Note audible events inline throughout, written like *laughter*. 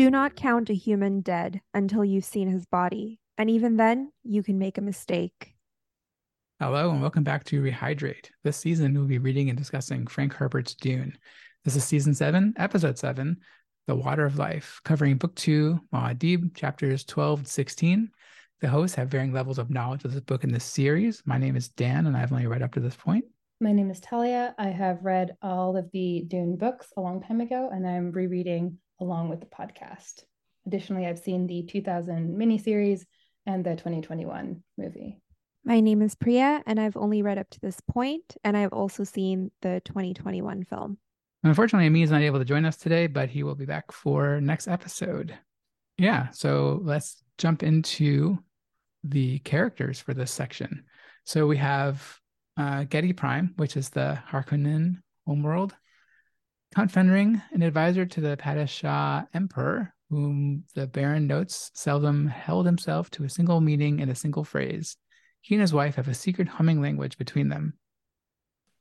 Do not count a human dead until you've seen his body, and even then, you can make a mistake. Hello, and welcome back to Rehydrate. This season, we'll be reading and discussing Frank Herbert's Dune. This is season seven, episode seven, The Water of Life, covering book two, Muad'Dib, chapters 12 to 16. The hosts have varying levels of knowledge of this book in this series. My name is Dan, and I've only read up to this point. My name is Talia. I have read all of the Dune books a long time ago, and I'm rereading along with the podcast. Additionally, I've seen the 2000 miniseries and the 2021 movie. My name is Priya, and I've only read up to this point, and I've also seen the 2021 film. Unfortunately, Ami is not able to join us today, but he will be back for next episode. Yeah, so let's jump into the characters for this section. So we have uh, Giedi Prime, which is the Harkonnen homeworld. Count Fenring, an advisor to the Padishah Emperor, whom the Baron notes seldom held himself to a single meaning and a single phrase. He and his wife have a secret humming language between them.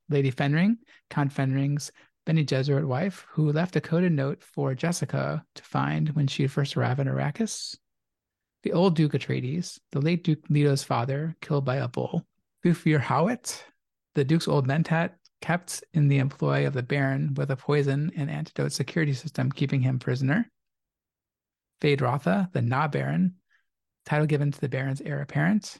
Lady Fenring, Count Fenring's Bene Gesserit wife, who left a coded note for Jessica to find when she first arrived in Arrakis. The old Duke Atreides, the late Duke Leto's father, killed by a bull. Thufir Hawat, the Duke's old mentat, kept in the employ of the Baron with a poison and antidote security system keeping him prisoner. Feyd-Rautha, the Na Baron, title given to the Baron's heir apparent.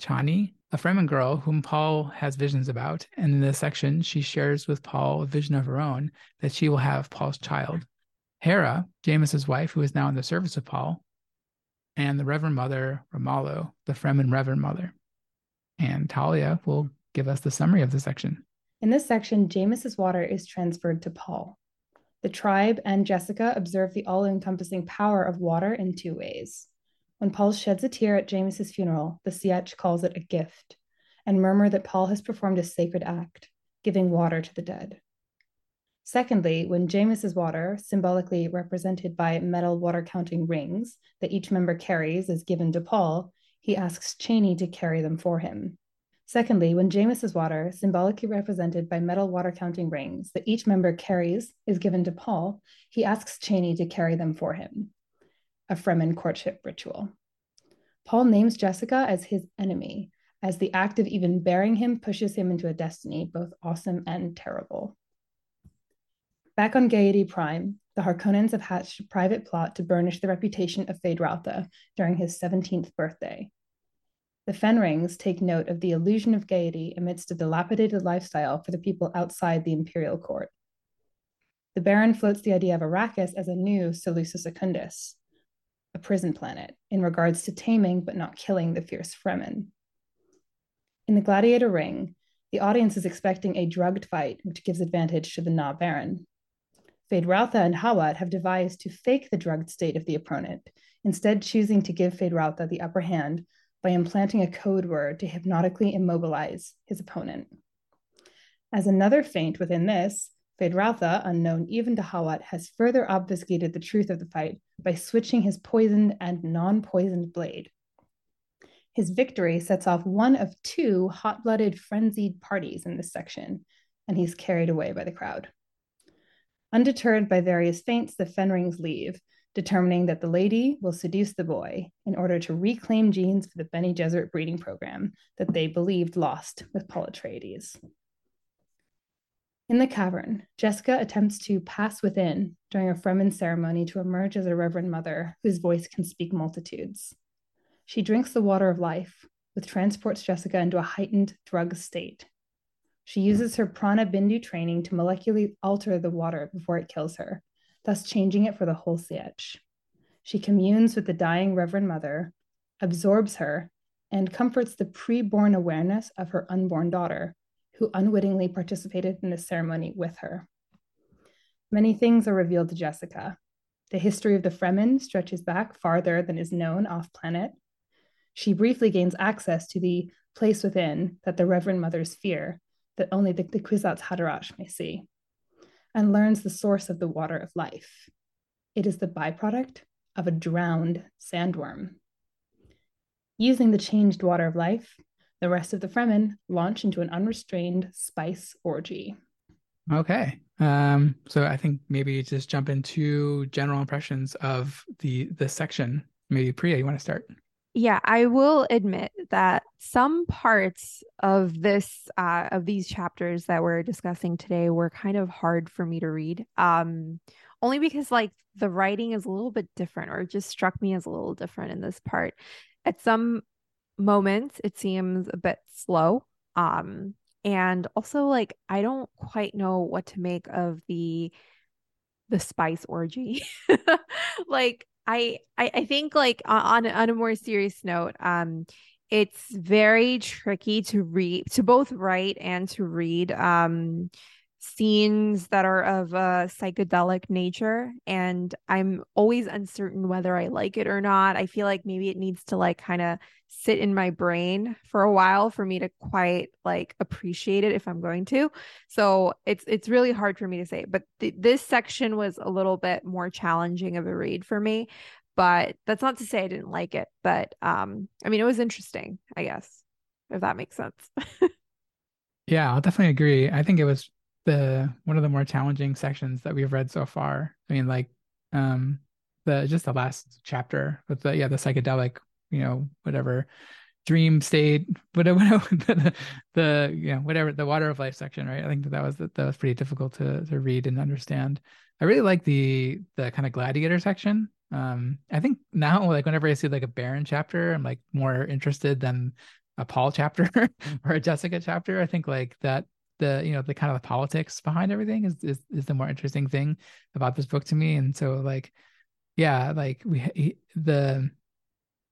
Chani, a Fremen girl whom Paul has visions about, and in this section she shares with Paul a vision of her own that she will have Paul's child. Harah, Jamis's wife, who is now in the service of Paul, and the Reverend Mother Ramallo, the Fremen Reverend Mother. And Talia will give us the summary of the section. In this section, Jamis's water is transferred to Paul. The tribe and Jessica observe the all encompassing power of water in two ways. When Paul sheds a tear at Jamis's funeral, the Sietch calls it a gift and murmur that Paul has performed a sacred act, giving water to the dead. Secondly, when James's water, symbolically represented by metal water counting rings that each member carries, is given to Paul, he asks Chani to carry them for him. Secondly, when Jamis's water, symbolically represented by metal water counting rings that each member carries, is given to Paul, he asks Chani to carry them for him. A Fremen courtship ritual. Paul names Jessica as his enemy, as the act of even bearing him pushes him into a destiny both awesome and terrible. Back on Giedi Prime, the Harkonnens have hatched a private plot to burnish the reputation of Feyd-Rautha during his 17th birthday. The Fenrings take note of the illusion of gaiety amidst a dilapidated lifestyle for the people outside the imperial court. The Baron floats the idea of Arrakis as a new Salusa Secundus, a prison planet, in regards to taming but not killing the fierce Fremen. In the Gladiator Ring, the audience is expecting a drugged fight, which gives advantage to the Na Baron. Feyd-Rautha and Hawat have devised to fake the drugged state of the opponent, instead choosing to give Feyd-Rautha the upper hand by implanting a code word to hypnotically immobilize his opponent. As another feint within this, Feyd-Rautha, unknown even to Hawat, has further obfuscated the truth of the fight by switching his poisoned and non poisoned blade. His victory sets off one of two hot blooded, frenzied parties in this section, and he's carried away by the crowd. Undeterred by various feints, the Fenrings leave, determining that the lady will seduce the boy in order to reclaim genes for the Bene Gesserit breeding program that they believed lost with Paul Atreides. In the cavern, Jessica attempts to pass within during a Fremen ceremony to emerge as a Reverend Mother whose voice can speak multitudes. She drinks the water of life, which transports Jessica into a heightened drug state. She uses her prana bindu training to molecularly alter the water before it kills her, thus changing it for the whole Sietch. She communes with the dying Reverend Mother, absorbs her, and comforts the pre-born awareness of her unborn daughter, who unwittingly participated in the ceremony with her. Many things are revealed to Jessica. The history of the Fremen stretches back farther than is known off planet. She briefly gains access to the place within that the Reverend Mothers fear, that only the, the Kwisatz Haderach may see and learns the source of the water of life. It is the byproduct of a drowned sandworm. Using the changed water of life, the rest of the Fremen launch into an unrestrained spice orgy. Okay. Um, so I think maybe just jump into general impressions of the the section. Maybe Priya, you want to start? Yeah, I will admit that some parts of this uh, of these chapters that we're discussing today were kind of hard for me to read. Um, only because like the writing is a little bit different, or just struck me as a little different in this part. At some moments, it seems a bit slow. Um, and also like I don't quite know what to make of the the spice orgy. *laughs* like I, I I think like on on a more serious note, um, it's very tricky to read to both write and to read um scenes that are of a psychedelic nature and i'm always uncertain whether i like it or not. I feel like maybe it needs to like kind of sit in my brain for a while for me to quite like appreciate it if i'm going to. So it's it's really hard for me to say but th- this section was a little bit more challenging of a read for me but that's not to say i didn't like it but um i mean it was interesting i guess if that makes sense. *laughs* Yeah i'll definitely agree. I think it was the one of the more challenging sections that we've read so far. I mean, like um the just the last chapter with the yeah the psychedelic you know whatever dream state *laughs* whatever, *laughs* the, the you know whatever the water of life section right? I think that, that was that was pretty difficult to to read and understand. I really like the the kind of gladiator section. Um i think now like whenever i see like a baron chapter i'm like more interested than a paul chapter *laughs* or a jessica chapter. I think like that the you know the kind of the politics behind everything is, is is the more interesting thing about this book to me. And so like yeah like we he, the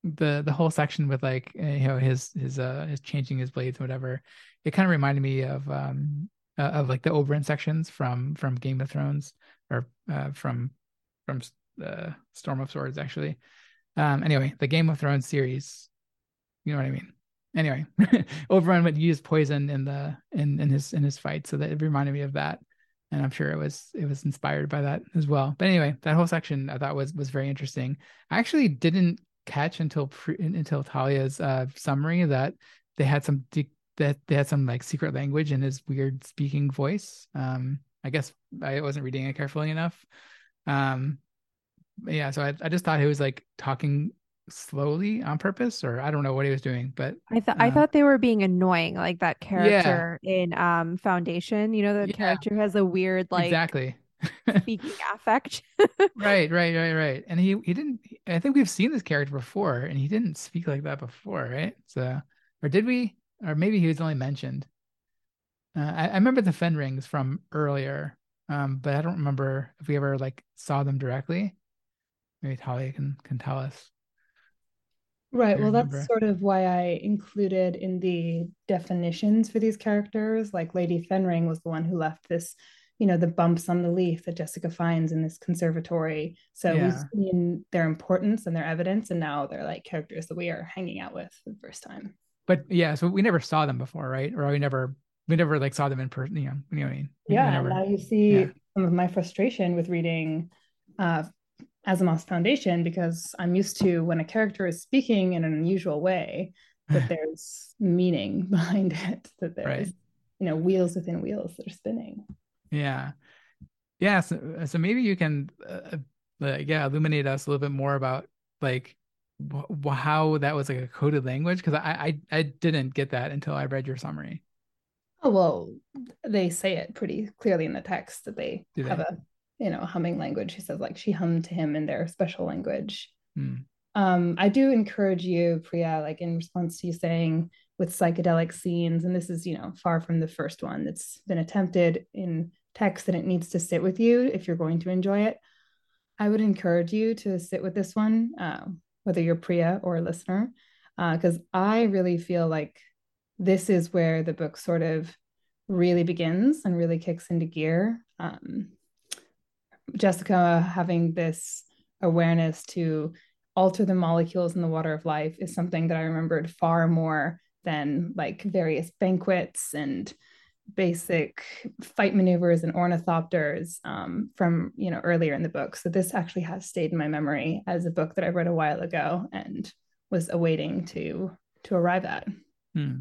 the the whole section with like eh, you know his his uh his changing his blades whatever it kind of reminded me of um uh, of like the Oberyn sections from from Game of Thrones or uh, from from the Storm of Swords actually. Um anyway the Game of Thrones series you know what I mean anyway, *laughs* Oberyn would use poison in the in in his in his fight, so that it reminded me of that, and I'm sure it was it was inspired by that as well. But anyway, that whole section I thought was was very interesting. I actually didn't catch until until Talia's uh, summary that they had some de- that they had some like secret language in his weird speaking voice. Um, I guess I wasn't reading it carefully enough. Um, yeah, so I, I just thought he was like talking slowly on purpose or I don't know what he was doing, but I thought uh, I thought they were being annoying, like that character yeah. in um Foundation. You know, the yeah. character has a weird like exactly speaking *laughs* affect. right, right, right, right. And he he didn't. I think we've seen this character before, and he didn't speak like that before, right? So, or did we? Or maybe he was only mentioned. Uh, I, I remember the Fenrings from earlier, um, but I don't remember if we ever like saw them directly. Maybe Talia can can tell us. Right. Well, that's sort of why I included in the definitions for these characters. Like Lady Fenring was the one who left this, you know, the bumps on the leaf that Jessica finds in this conservatory. So yeah. we've seen their importance and their evidence, and now they're like characters that we are hanging out with for the first time. But yeah, so we never saw them before, right? Or we never we never like saw them in person, you know, you know what I mean? yeah. Never, now you see yeah. some of my frustration with reading uh Asimov's Foundation because I'm used to when a character is speaking in an unusual way that *laughs* there's meaning *laughs* behind it, that there's right. you know wheels within wheels that are spinning. Yeah, yeah. So, so maybe you can, uh, uh, yeah, illuminate us a little bit more about like wh- how that was like a coded language because I, I I didn't get that until I read your summary. Oh well, they say it pretty clearly in the text that they, they? have a you know humming language. She says like she hummed to him in their special language. Mm. um i do encourage you priya like in response to you saying with psychedelic scenes and this is you know far from the first one that's been attempted in text and it needs to sit with you if you're going to enjoy it i would encourage you to sit with this one uh, whether you're priya or a listener because uh, i really feel like this is where the book sort of really begins and really kicks into gear. Um, Jessica having this awareness to alter the molecules in the water of life is something that I remembered far more than like various banquets and basic fight maneuvers and ornithopters um, from you know earlier in the book. So this actually has stayed in my memory as a book that I read a while ago and was awaiting to to arrive at. Hmm.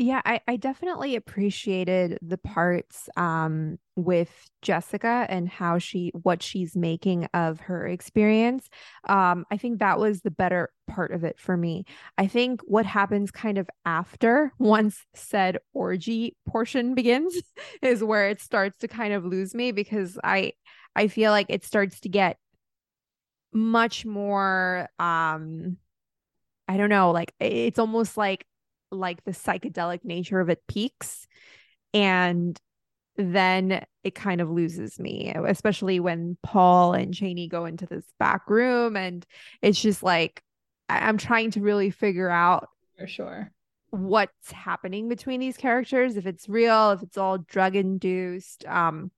Yeah, I, I definitely appreciated the parts um, with Jessica and how she what she's making of her experience. Um, I think that was the better part of it for me. I think what happens kind of after once said orgy portion begins *laughs* is where it starts to kind of lose me because I I feel like it starts to get much more um I don't know, like it's almost like like the psychedelic nature of it peaks and then it kind of loses me especially when paul and Chani go into this back room and it's just like i'm trying to really figure out for sure. what's happening between these characters if it's real if it's all drug induced um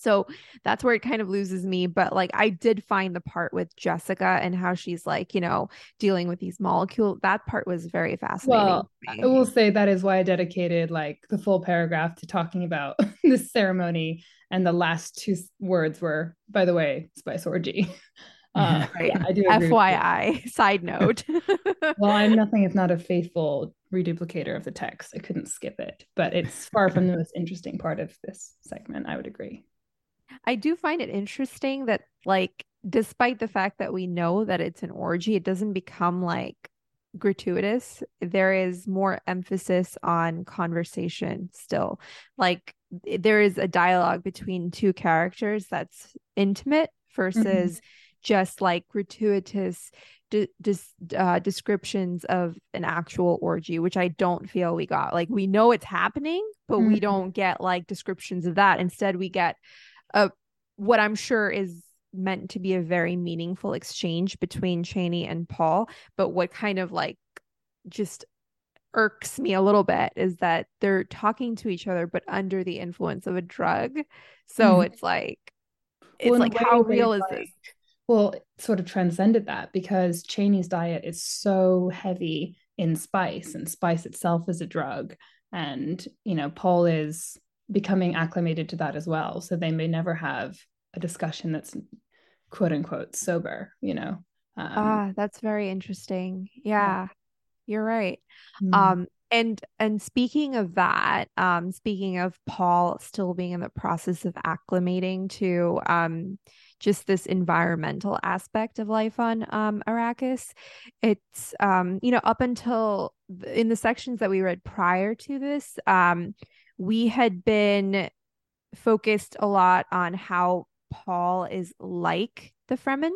so that's where it kind of loses me. But like I did find the part with Jessica and how she's like, you know, dealing with these molecules. That part was very fascinating. Well, I will say that is why I dedicated like the full paragraph to talking about *laughs* this ceremony. And the last two words were, by the way, spice orgy. *laughs* Uh, right. Yeah, I do. FYI, side note. *laughs* well, I'm nothing if not a faithful reduplicator of the text. I couldn't skip it, but it's far from the most interesting part of this segment. I would agree. I do find it interesting that like despite the fact that we know that it's an orgy, it doesn't become like gratuitous. There is more emphasis on conversation still. Like there is a dialogue between two characters that's intimate versus mm-hmm. just like gratuitous de- uh, descriptions of an actual orgy, which I don't feel we got. Like we know it's happening, but mm-hmm. we don't get like descriptions of that. Instead, we get a what I'm sure is meant to be a very meaningful exchange between Chani and Paul, but what kind of like just irks me a little bit is that they're talking to each other but under the influence of a drug. So mm-hmm. it's like it's well, like how real is like, this? Well, it sort of transcended that because Chani's diet is so heavy in spice and spice itself is a drug and you know Paul is becoming acclimated to that as well. So they may never have a discussion that's quote unquote sober, you know. Um, ah, that's very interesting. Yeah, yeah. you're right. Mm. Um, and and speaking of that, um, speaking of Paul still being in the process of acclimating to um just this environmental aspect of life on um, Arrakis. It's, um, you know, up until in the sections that we read prior to this, um, we had been focused a lot on how Paul is like the Fremen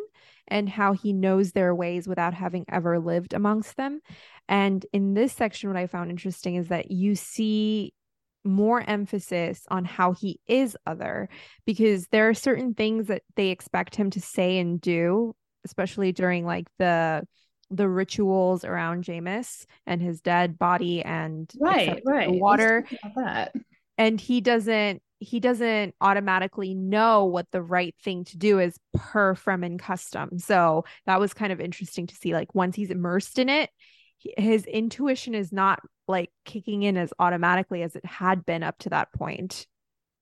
and how he knows their ways without having ever lived amongst them. And in this section, what I found interesting is that you see more emphasis on how he is other because there are certain things that they expect him to say and do especially during like the the rituals around Jamis and his dead body and right, right. water. And he doesn't he doesn't automatically know what the right thing to do is per Fremen custom. So that was kind of interesting to see. Like once he's immersed in it, his intuition is not like kicking in as automatically as it had been up to that point.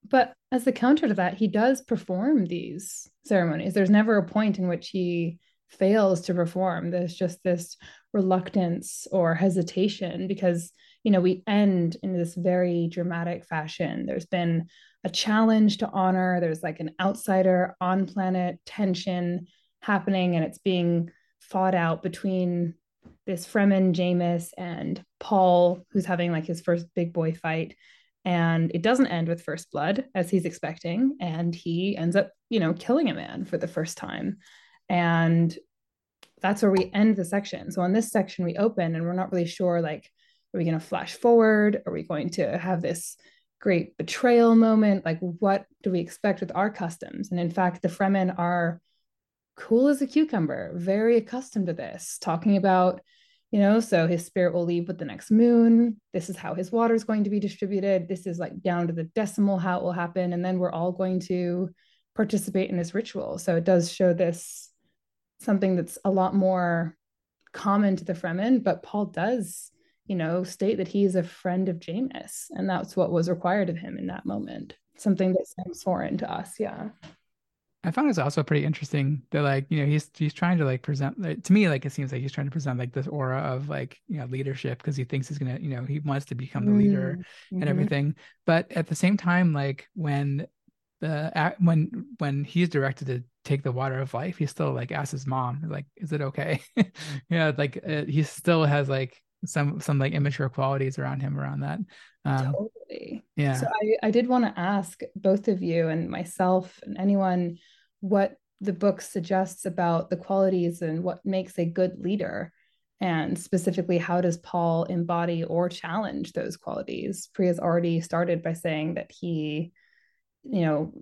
But as the counter to that, he does perform these ceremonies. There's never a point in which he fails to perform. There's just this reluctance or hesitation because, you know, we end in this very dramatic fashion. There's been a challenge to honor, there's like an outsider on planet tension happening, and it's being fought out between this Fremen Jamis and Paul, who's having like his first big boy fight. And it doesn't end with first blood as he's expecting. And he ends up, you know, killing a man for the first time. And that's where we end the section. So on this section, we open and we're not really sure like, are we going to flash forward? Are we going to have this great betrayal moment? Like, what do we expect with our customs? And in fact, the Fremen are cool as a cucumber, very accustomed to this, talking about, you know, so his spirit will leave with the next moon. This is how his water is going to be distributed. This is like down to the decimal how it will happen. And then we're all going to participate in this ritual. So it does show this something that's a lot more common to the Fremen, but Paul does, you know, state that he is a friend of Jamis, and that's what was required of him in that moment. Something that seems foreign to us, yeah. I found it's also pretty interesting that like you know he's he's trying to like present like, to me like it seems like he's trying to present like this aura of like you know leadership because he thinks he's gonna you know he wants to become the leader Mm-hmm. and everything but at the same time like when the when when he's directed to take the water of life he still like asks his mom like is it okay *laughs* yeah like uh, he still has like some some like immature qualities around him around that um Totally. yeah So I, I did want to ask both of you and myself and anyone what the book suggests about the qualities and what makes a good leader. And specifically, how does Paul embody or challenge those qualities? Priya's already started by saying that he, you know,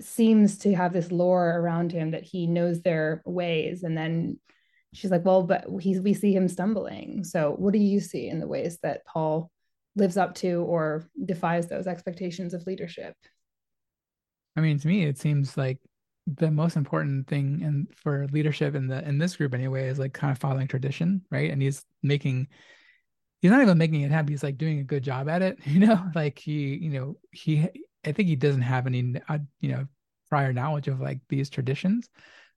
seems to have this lore around him that he knows their ways. And then she's like, well, but he's, we see him stumbling. So what do you see in the ways that Paul lives up to or defies those expectations of leadership. I mean, to me, it seems like the most important thing and for leadership in the in this group anyway is like kind of following tradition, right? And he's making he's not even making it happen. He's like doing a good job at it, *laughs* you know. Like he, you know, he I think he doesn't have any, uh, you know, prior knowledge of like these traditions,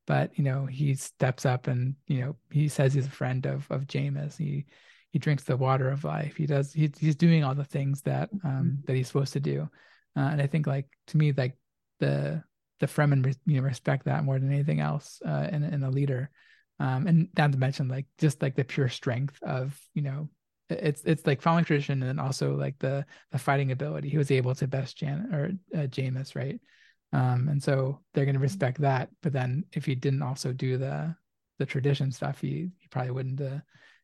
but you know, he steps up and you know he says he's a friend of of Jamis. He he drinks the water of life. He does. He, he's doing all the things that um that he's supposed to do, uh, and I think like to me like the the Fremen you know respect that more than anything else uh, in in a leader, um, and not to mention like just like the pure strength of you know it's it's like following tradition and also like the the fighting ability. He was able to best Jan or uh, Jamis right, um, and so they're going to respect that. But then if he didn't also do the the tradition stuff, he he probably wouldn't uh,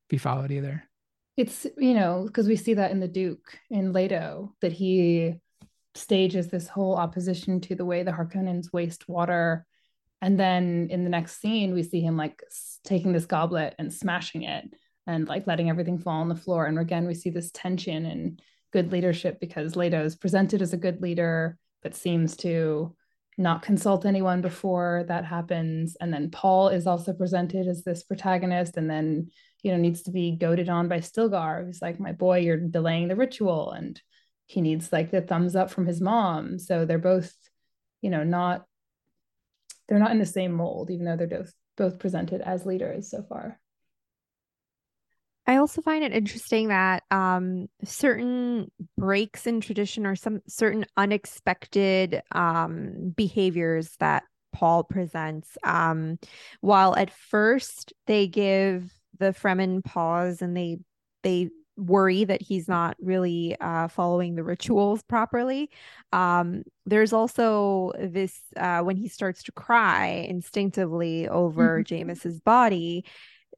be followed either. It's you know because we see that in the Duke in Leto that he stages this whole opposition to the way the Harkonnens waste water. And then in the next scene, we see him like taking this goblet and smashing it and like letting everything fall on the floor. And again, we see this tension and good leadership because Leto is presented as a good leader, but seems to not consult anyone before that happens. And then Paul is also presented as this protagonist and then, you know, needs to be goaded on by Stilgar. He's like, my boy, you're delaying the ritual. And he needs like the thumbs up from his mom so they're both you know not they're not in the same mold even though they're both both presented as leaders so far I also find it interesting that um, certain breaks in tradition or some certain unexpected um, behaviors that Paul presents, um, while at first they give the Fremen pause and they they worry that he's not really uh, following the rituals properly. Um, there's also this uh, when he starts to cry instinctively over mm-hmm. Jamis's body.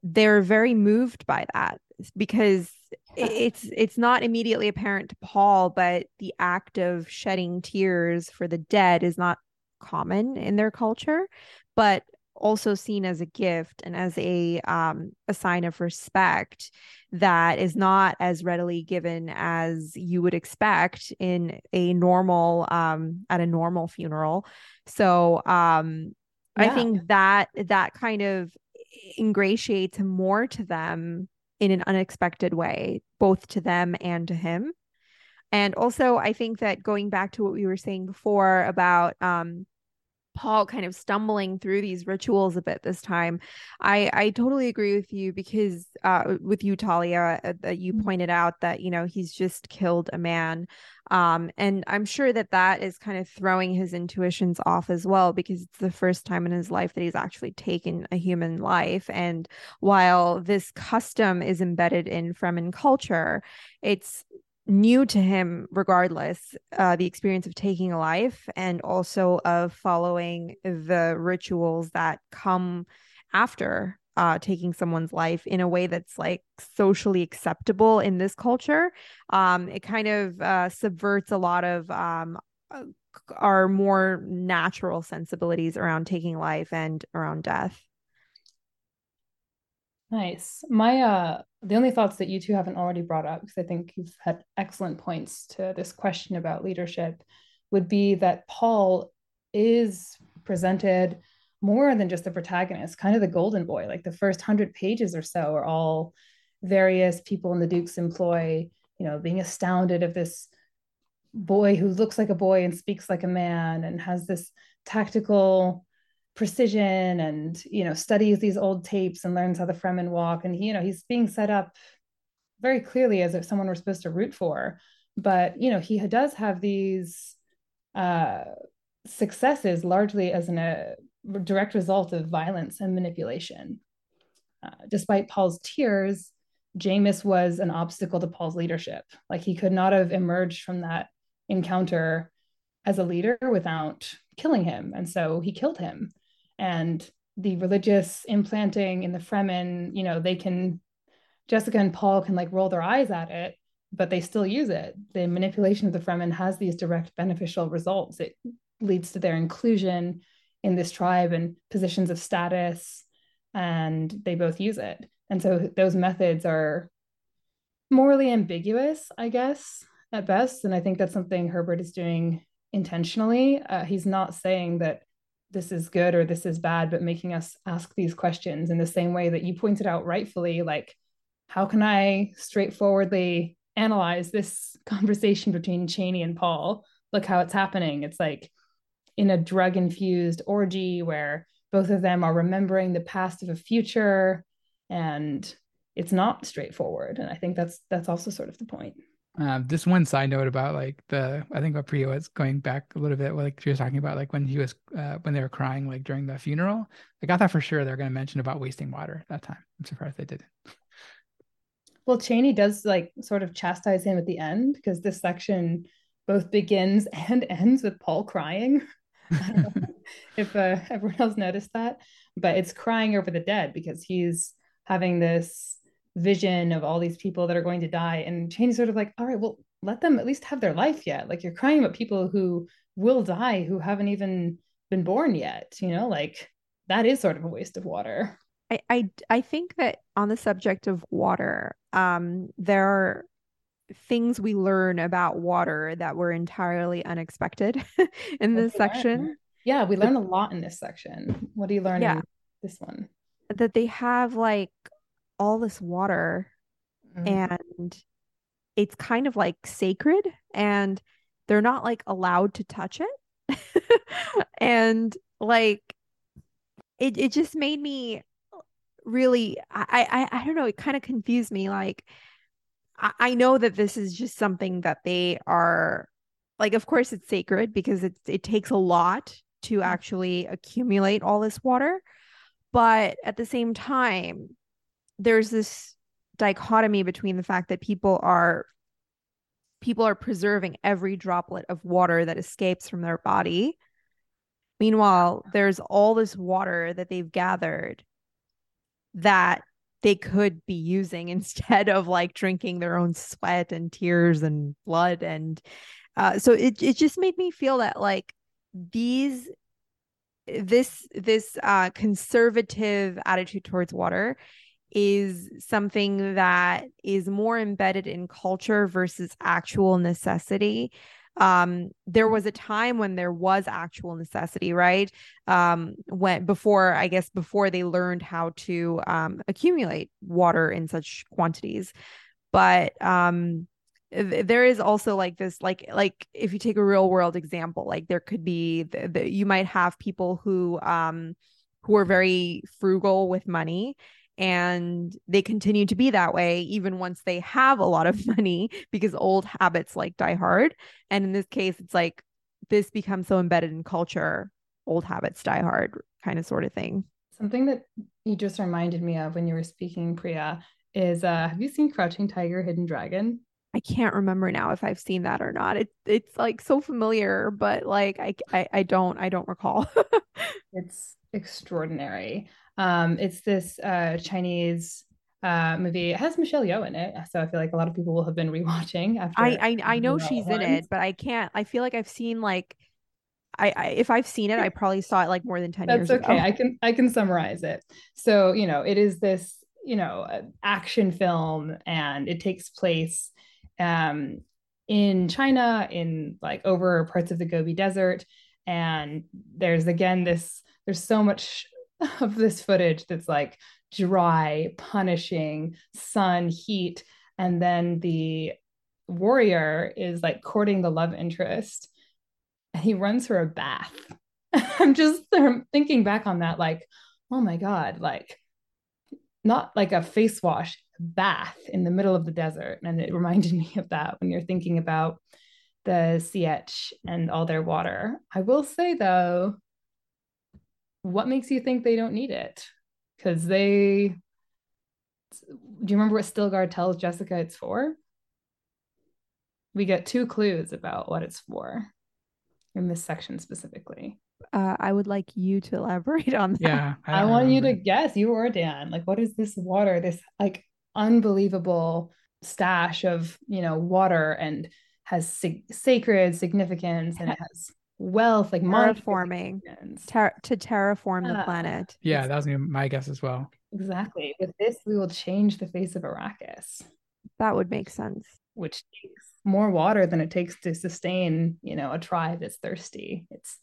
They're very moved by that because *laughs* it's it's not immediately apparent to Paul, but the act of shedding tears for the dead is not common in their culture. But also seen as a gift and as a um, a sign of respect that is not as readily given as you would expect in a normal um, at a normal funeral. So um, yeah. I think that that kind of ingratiates more to them in an unexpected way, both to them and to him. And also, I think that going back to what we were saying before about um, Paul kind of stumbling through these rituals a bit this time. I I totally agree with you because uh with you Talia uh, that you mm-hmm. pointed out that you know he's just killed a man um and I'm sure that that is kind of throwing his intuitions off as well because it's the first time in his life that he's actually taken a human life and while this custom is embedded in Fremen culture it's new to him regardless uh, the experience of taking a life and also of following the rituals that come after uh, taking someone's life in a way that's like socially acceptable in this culture. Um, it kind of uh, subverts a lot of um, uh, our more natural sensibilities around taking life and around death Nice. My uh the only thoughts that you two haven't already brought up, because I think you've had excellent points to this question about leadership, would be that Paul is presented more than just the protagonist, kind of the golden boy. Like the first hundred pages or so are all various people in the Duke's employ, you know, being astounded of this boy who looks like a boy and speaks like a man and has this tactical precision and you know studies these old tapes and learns how the Fremen walk. And you know he's being set up very clearly as if someone we're supposed to root for. But you know he does have these uh, successes largely as an, a direct result of violence and manipulation. Uh, despite paul's tears jamis was an obstacle to paul's leadership. Like he could not have emerged from that encounter as a leader without killing him. And so he killed him and the religious implanting in the fremen you know they can jessica and paul can like roll their eyes at it but they still use it. The manipulation of the Fremen has these direct beneficial results. It leads to their inclusion in this tribe and positions of status, and they both use it. And so those methods are morally ambiguous, I guess, at best. And I think that's something Herbert is doing intentionally. Uh, he's not saying that this is good or this is bad, but making us ask these questions in the same way that you pointed out rightfully, like, how can I straightforwardly analyze this *laughs* conversation between Chani and Paul, look how it's happening. It's like in a drug infused orgy where both of them are remembering the past of a future and it's not straightforward. And I think that's that's also sort of the point. Um, this one side note about like the I think what Priya was going back a little bit, like she was talking about like when he was uh, when they were crying like during the funeral. I thought for sure they're going to mention about wasting water that time. I'm surprised they didn't. Well, Chani does like sort of chastise him at the end because this section both begins *laughs* and ends with Paul crying. *laughs* *laughs* if uh, everyone else noticed that, but it's crying over the dead because he's having this vision of all these people that are going to die. And Chani's sort of like, all right, well, let them at least have their life yet. Like you're crying about people who will die who haven't even been born yet, you know, like that is sort of a waste of water. I, I I think that on the subject of water, um, there are things we learn about water that were entirely unexpected *laughs* in this section. Yeah, we learn a lot in this section. What do you learn yeah. in this one? That they have like all this water mm-hmm. and it's kind of like sacred and they're not like allowed to touch it. *laughs* and like it it just made me really I I I don't know, it kind of confused me. Like I, I know that this is just something that they are like of course it's sacred because it it takes a lot to mm-hmm. actually accumulate all this water. But at the same time, there's this dichotomy between the fact that people are people are preserving every droplet of water that escapes from their body. Meanwhile, there's all this water that they've gathered that they could be using *laughs* instead of like drinking their own sweat and tears and blood and uh, so it it just made me feel that like these this this uh, conservative attitude towards water is something that is more embedded in culture versus actual necessity. Um there was a time when there was actual necessity right? Um when before i guess before they learned how to um accumulate water in such quantities. But um there is also like this like like if you take a real world example like there could be the, the, you might have people who um who are very frugal with money and they continue to be that way even once they have a lot of *laughs* money because old habits like die hard and in this case it's like this becomes so embedded in culture old habits die hard kind of sort of thing something that you just reminded me of when you were speaking priya is uh have you seen crouching tiger hidden dragon I can't remember now if I've seen that or not. It it's like so familiar, but like I I, I don't I don't recall. *laughs* it's extraordinary. Um, it's this uh, Chinese uh, movie. It has Michelle Yeoh in it, so I feel like a lot of people will have been rewatching. *laughs* After I I, I know she's in it, but I can't. I feel like I've seen like. I, I, if I've seen it, I probably saw it like more than 10 That's years okay. ago. I can I can summarize it. So, you know, it is this, you know, action film and it takes place um in China in like over parts of the Gobi Desert and there's again this there's so much *laughs* of this footage that's like dry, punishing, sun, heat, and then the warrior is like courting the love interest and he runs her a bath. *laughs* I'm just thinking back on that, like, oh my God, like not like a face wash, bath in the middle of the desert. And it reminded *laughs* me of that when you're thinking about the Sietch and all their water. I will say though, what makes you think they don't need it? Because they do you remember what Stilgar tells Jessica it's for? We get two clues about what it's for in this section specifically. Uh, I would like you to elaborate on that. Yeah. I, I want you to guess, you or Dan. Like, what is this water? This like unbelievable stash of you know water and has sig- sacred significance and it has wealth like terraforming. ter- to terraform the planet. Yeah that was my guess as well. Exactly. With this we will change the face of arrakis. That would make sense. Which takes more water than it takes to sustain you know a tribe that's thirsty. It's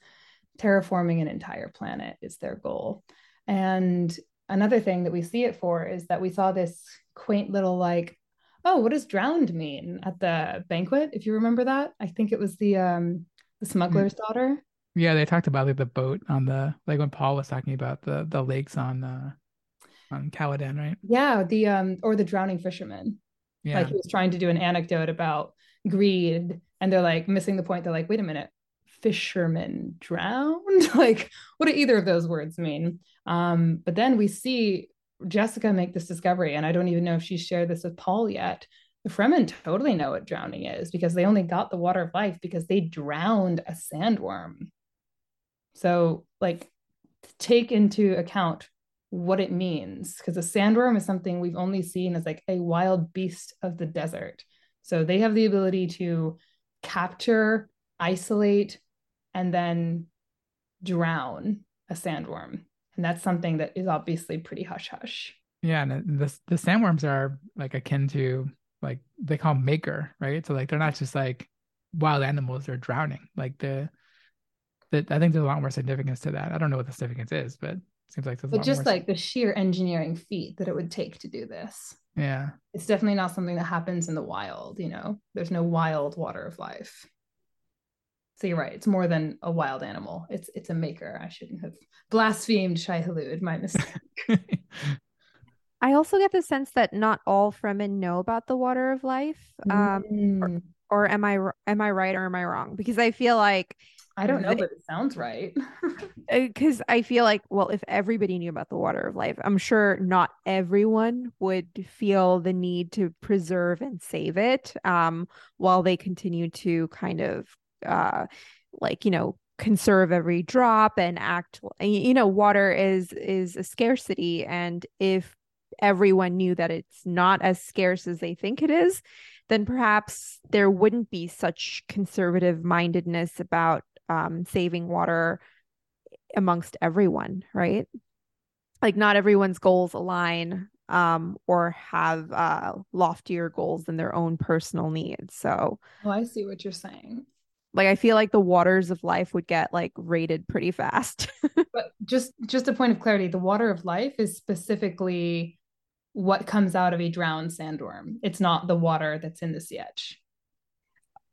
terraforming an entire planet is their goal. And another thing that we see it for is that we saw this quaint little like oh what does drowned mean? at the banquet if you remember that. I think it was the um the smuggler's mm. daughter. Yeah, they talked about like the boat on the like when Paul was talking about the the lakes on uh on Caladan, right? Yeah, the um or the drowning fisherman. Yeah. Like he was trying to do an anecdote about greed and they're like missing the point. They're like, wait a minute, fisherman drowned? *laughs* like, what do either of those words mean? Um, but then we see Jessica make this discovery, and I don't even know if she's shared this with Paul yet, the Fremen totally know what drowning is because they only got the water of life because they drowned a sandworm. So, like, take into account what it means because a sandworm is something we've only seen as like a wild beast of the desert. So, they have the ability to capture, isolate, and then drown a sandworm. And that's something that is obviously pretty hush hush. Yeah, and the the sandworms are like akin to like they call them maker, right? So like they're not just like wild animals, they're drowning. Like the that I think there's a lot more significance to that. I don't know what the significance is, but it seems like there's but just like the sheer engineering feat that it would take to do this. Yeah. It's definitely not something that happens in the wild, you know. There's no wild water of life. So you're right. It's more than a wild animal. It's it's a maker. I shouldn't have blasphemed Shai Hulud. My mistake. *laughs* I also get the sense that not all Fremen know about the water of life. Um, mm. or, or, am I am I right or am I wrong? Because I feel like I don't know, they, but it sounds right. Because *laughs* uh, I feel like, well, if everybody knew about the water of life, I'm sure not everyone would feel the need to preserve and save it, um, while they continue to kind of, uh, like you know, conserve every drop and act you know water is is a scarcity and if everyone knew that it's not as scarce as they think it is, then perhaps there wouldn't be such conservative mindedness about um, saving water amongst everyone, right? Like, not everyone's goals align um, or have uh, loftier goals than their own personal needs. So, oh, I see what you're saying. Like, I feel like the waters of life would get like rated pretty fast. *laughs* but just just a point of clarity, the water of life is specifically what comes out of a drowned sandworm. It's not the water that's in the sea sietch.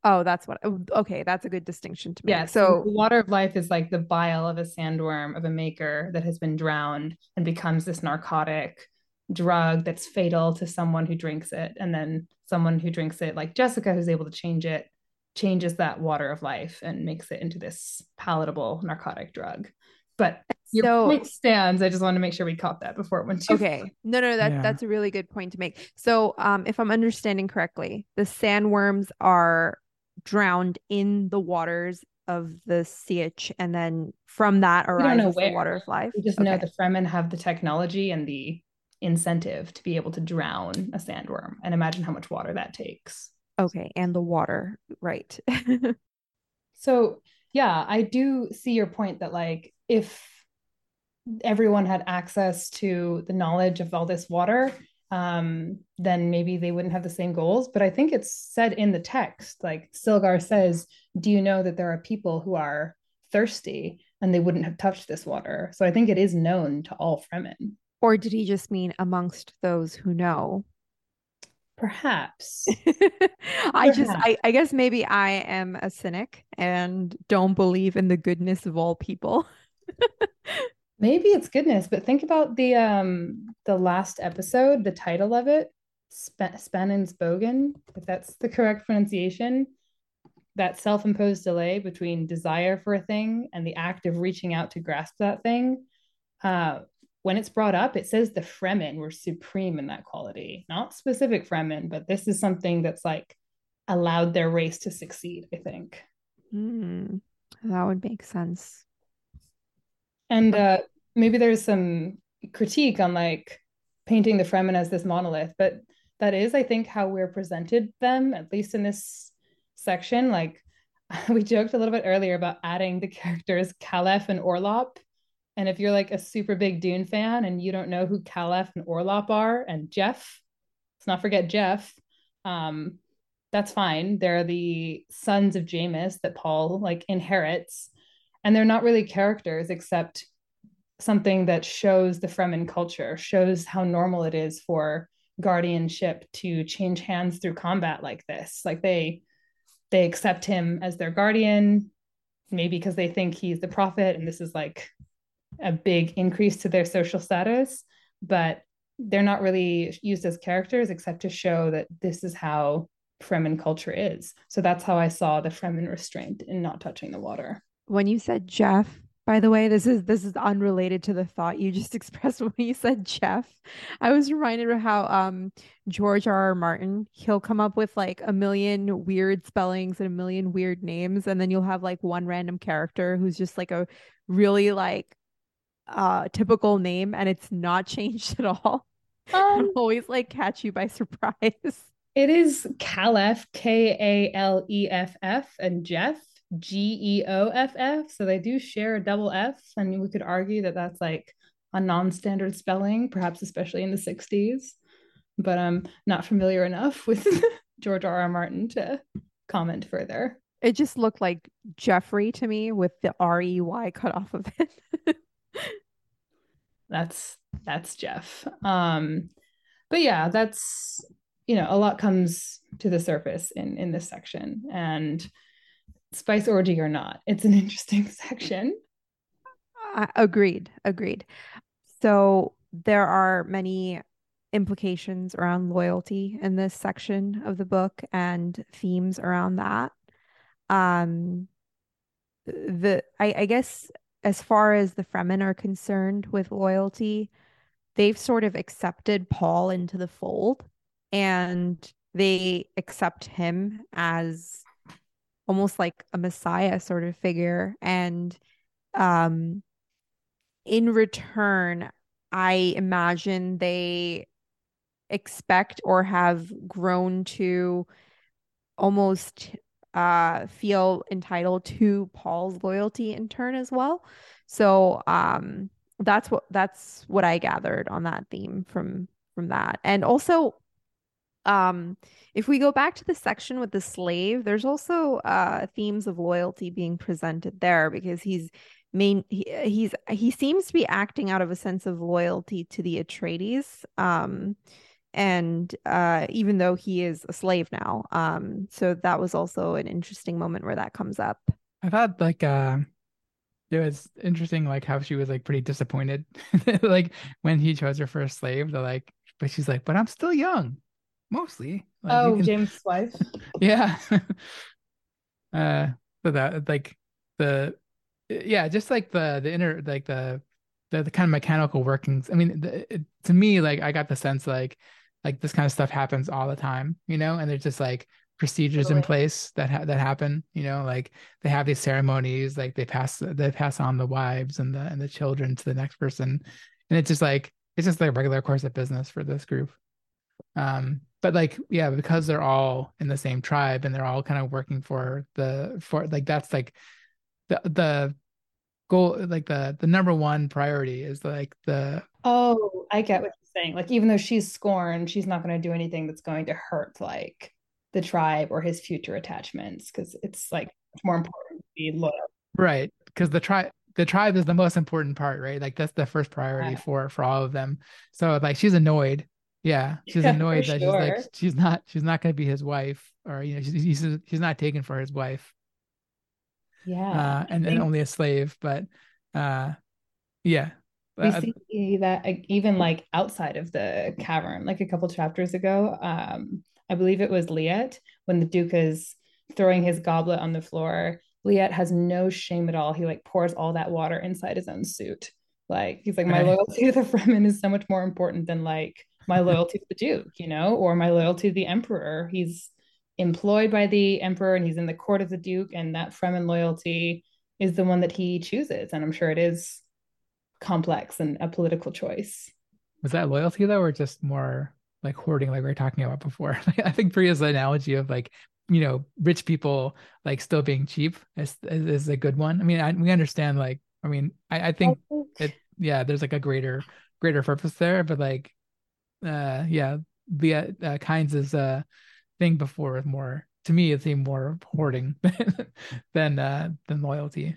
Oh, that's what. Oh, okay, that's a good distinction to make. Yeah. So, the water of life is like the bile of a sandworm of a maker that has been drowned and becomes this narcotic drug that's fatal to someone who drinks it, and then someone who drinks it, like Jessica, who's able to change it, changes that water of life and makes it into this palatable narcotic drug. But your so, point stands. I just want to make sure we caught that before it went too. Okay, far. no, no, that yeah. that's a really good point to make. So, um, if I'm understanding correctly, the sandworms are drowned in the waters of the Sietch, and then from that arises the water of life. We just okay. know the Fremen have the technology and the incentive to be able to drown a sandworm, and imagine how much water that takes. Okay, and the water, right? *laughs* so yeah, I do see your point that like if everyone had access to the knowledge of all this water, um, then maybe they wouldn't have the same goals. But I think it's said in the text, like Stilgar says, Do you know that there are people who are thirsty and they wouldn't have touched this water? So I think it is known to all Fremen. Or did he just mean amongst those who know? Perhaps. *laughs* I just, I, I guess maybe I am a cynic and don't believe in the goodness of all people. *laughs* Maybe it's goodness, but think about the um the last episode, the title of it, Sp- Spannungsbogen, if that's the correct pronunciation. That self-imposed delay between desire for a thing and the act of reaching out to grasp that thing. Uh, when it's brought up, it says the Fremen were supreme in that quality. Not specific Fremen, but this is something that's like allowed their race to succeed, I think. Mm, that would make sense. And uh, maybe there's some critique on like painting the Fremen as this monolith, but that is, I think, how we're presented them, at least in this section. Like *laughs* we joked a little bit earlier about adding the characters Kaleff and Orlop. And if you're like a super big Dune fan and you don't know who Kaleff and Orlop are, and Jeff, let's not forget Jeff, um, that's fine. They're the sons of Jamis that Paul like inherits. And they're not really characters except something that shows the Fremen culture, shows how normal it is for guardianship to change hands through combat like this. Like they they accept him as their guardian, maybe because they think he's the prophet and this is like a big increase to their social status, but they're not really used as characters except to show that this is how Fremen culture is. So that's how I saw the Fremen restraint in not touching the water. When you said Jeff, by the way, this is this is unrelated to the thought you just *laughs* expressed when you said Jeff. I was reminded of how um George R. R. Martin, he'll come up with like a million weird spellings and a million weird names, and then you'll have like one random character who's just like a really like uh typical name and it's not *laughs* changed at all. *laughs* Um, always like catch you by surprise. It is Kaleff, K A L E F F, and Jeff, G E O F F. So they do share a double F. And we could argue that that's like a non standard spelling, perhaps especially in the 60s. But I'm not familiar enough *laughs* with George R. R. Martin to comment further. It just looked like Jeffrey to me with the R E Y cut off of it. *laughs* that's that's Jeff. Um, but yeah, that's you know a lot comes to the surface in in this section and spice orgy or not. It's an *laughs* interesting section. Uh, agreed agreed. So there are many implications around loyalty in this section of the book and themes around that. Um the I, I guess as far as the fremen are concerned with loyalty they've sort of accepted paul into the fold and they accept him as almost like a messiah sort of figure and um in return i imagine they expect or have grown to almost uh feel entitled to Paul's loyalty in turn as well. So um that's what that's what I gathered on that theme from from that. And also um if we go back to the section with the slave there's also uh themes of loyalty being presented there because he's main he, he's he seems to be acting out of a sense of loyalty to the Atreides um and uh even though he is a slave now um so that was also an interesting moment where that comes up. I thought like uh it was interesting like how she was like pretty disappointed. *laughs* Like when he chose her for a slave to like but she's like but i'm still young mostly. Like oh, can... Jamis' wife. *laughs* yeah. *laughs* uh, so that like the yeah, just like the the inner like the the, the kind of mechanical workings. I mean, the, it, to me, like I got the sense like like this kind of stuff happens all the time, you know, and there's just like procedures totally. in place that ha- that happen you know like they have these ceremonies like they pass they pass on the wives and the and the children to the next person and it's just like it's just like a regular course of business for this group um but like yeah because they're all in the same tribe and they're all kind of working for the for like that's like the the goal like the the number one priority is like the oh i get what you're saying. Like even though she's scorned she's not going to do anything that's going to hurt like the tribe or his future attachments because it's like it's more important to be loyal. Right because the tribe the tribe is the most important part right? Like that's the first priority yeah. for for all of them. So like she's annoyed yeah, she's annoyed that sure. she's like she's not she's not going to be his wife, or you know she's she's, she's not taken for his wife. Yeah, uh, and, and only a slave. But uh yeah we Uh, see that even like outside of the cavern, like a couple chapters ago, um, I believe it was Liet when the Duke is throwing his goblet on the floor. Liet has no shame at all. He like pours all that water inside his own suit. Like he's like, my Right. *laughs* loyalty to the Fremen is so much more important than like my loyalty to the Duke, you know, or my loyalty to the Emperor. He's employed by the Emperor and he's in the court of the Duke, and that Fremen loyalty is the one that he chooses. And I'm sure it is complex and a political choice. was that loyalty though or just more like hoarding like we were talking about before *laughs* i think priya's analogy of like you know rich people like still being cheap is, is, is a good one i mean I, we understand like i mean i, I think it yeah there's like a greater greater purpose there but like uh yeah the uh, uh, kinds is a thing before is more to me it seemed more hoarding *laughs* than uh than loyalty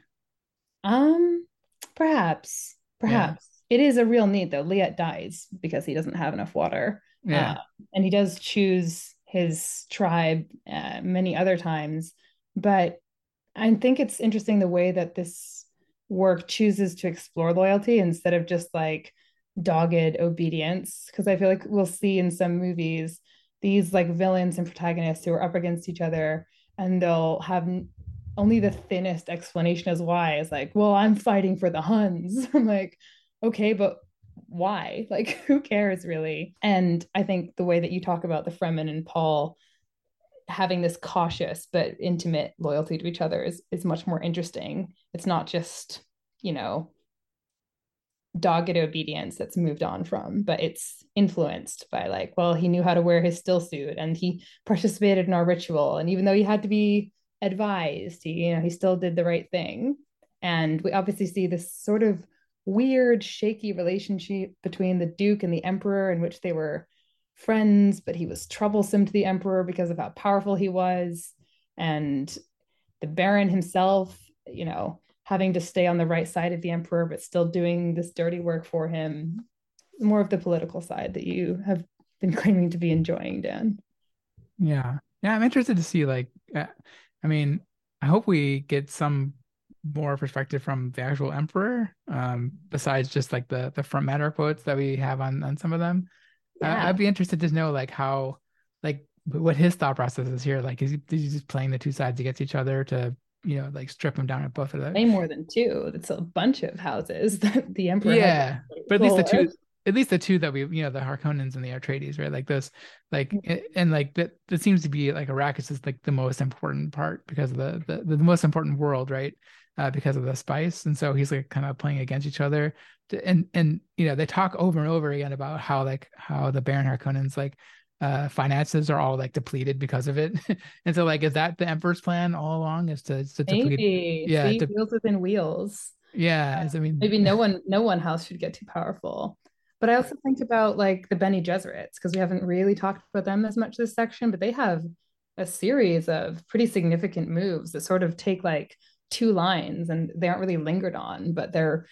Um, perhaps, perhaps it is a real need though. Liet dies because he doesn't have enough water. yeah Uh, and he does choose his tribe uh, many other times. But I think it's interesting the way that this work chooses to explore loyalty instead of just like dogged obedience. Because I feel like we'll see in some movies these like villains and protagonists who are up against each other and they'll have only the thinnest explanation as why. It's like, well, I'm fighting for the Huns. *laughs* I'm like, okay, but why? *laughs* Like, who cares really? And I think the way that you talk about the Fremen and Paul having this cautious but intimate loyalty to each other is is much more interesting. It's not just, you know, dogged obedience that's moved on from, but it's influenced by like, well, he knew how to wear his still suit and he participated in our ritual. And even though he had to be advised, he, you know, he still did the right thing. And we obviously see this sort of weird, shaky relationship between the Duke and the Emperor, in which they were friends, but he was troublesome to the Emperor because of how powerful he was. And the Baron himself, you know, having to stay on the right side of the Emperor, but still doing this dirty work for him. More of the political side that you have been *laughs* claiming to be enjoying, Dan. Yeah. Yeah, I'm interested to see like uh, I mean, I hope we get some more perspective from the actual emperor um besides just like the the front matter quotes that we have on on some of them. I, i'd be interested to know like how like what his thought process is here. Like is he, is he just playing the two sides against each other to, you know, like strip them down at both of them? Way more than two. It's a bunch of houses *laughs* that the Emperor Yeah. But at least the two at least the two that we you know the Harkonnens and the Atreides right like those like a- and like that that seems to be like Arrakis is like the most important part because of the the, the most important world right uh, because of the spice and so he's like kind of playing against each other To- and and you know they talk over and over again about how like how the Baron Harkonnens like uh finances are all like depleted because of it. *laughs* And so like is that the Emperor's plan all along is to, is to deplete? Maybe. yeah, See, wheels within wheels. yeah is, I mean maybe no *laughs* one no one house should get too powerful. But i also think about like the Bene Gesserits because we haven't really talked about them as much this section but they have a series of pretty significant moves that sort of take like two lines and they aren't really lingered on but they're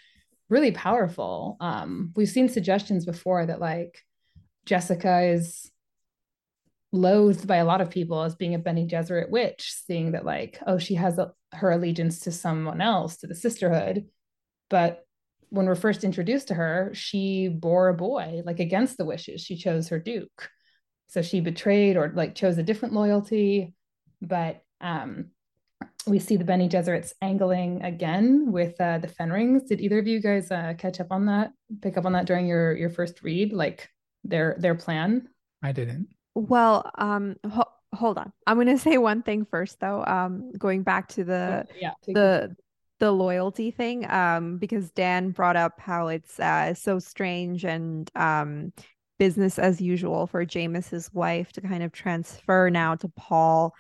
really powerful. Um we've seen suggestions before that like jessica is loathed by a lot of people as being a Bene Gesserit witch, seeing that like, oh, she has a, her allegiance to someone else, to the sisterhood. But when we're first introduced to her, she bore a boy, like against the wishes. She chose her duke. So she betrayed or like chose a different loyalty. But um we see the Bene Gesserits angling again with uh, the Fenrings. Did either of you guys uh, catch up on that? Pick up on that during your your first read, like their their plan? I didn't Well, um, ho- hold on. I'm gonna *laughs* say one thing first, though. Um, going back to the yeah, the the loyalty thing, um, because Dan brought up how it's uh so strange and um business as usual for Jamis's wife to kind of transfer now to Paul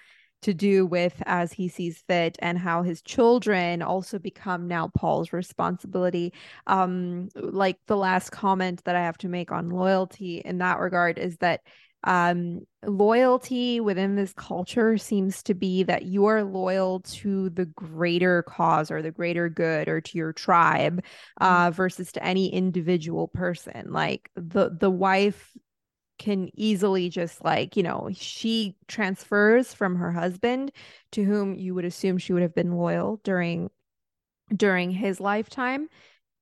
to do with as he sees fit and how his children also become now Paul's responsibility. Um, like the last comment that I have to make on loyalty in that regard is that um loyalty within this culture seems to be that you are loyal to the greater cause or the greater good or to your tribe uh versus to any individual person. Like the the wife can easily just like you know she transfers from her husband to whom you would assume she would have been loyal during during his lifetime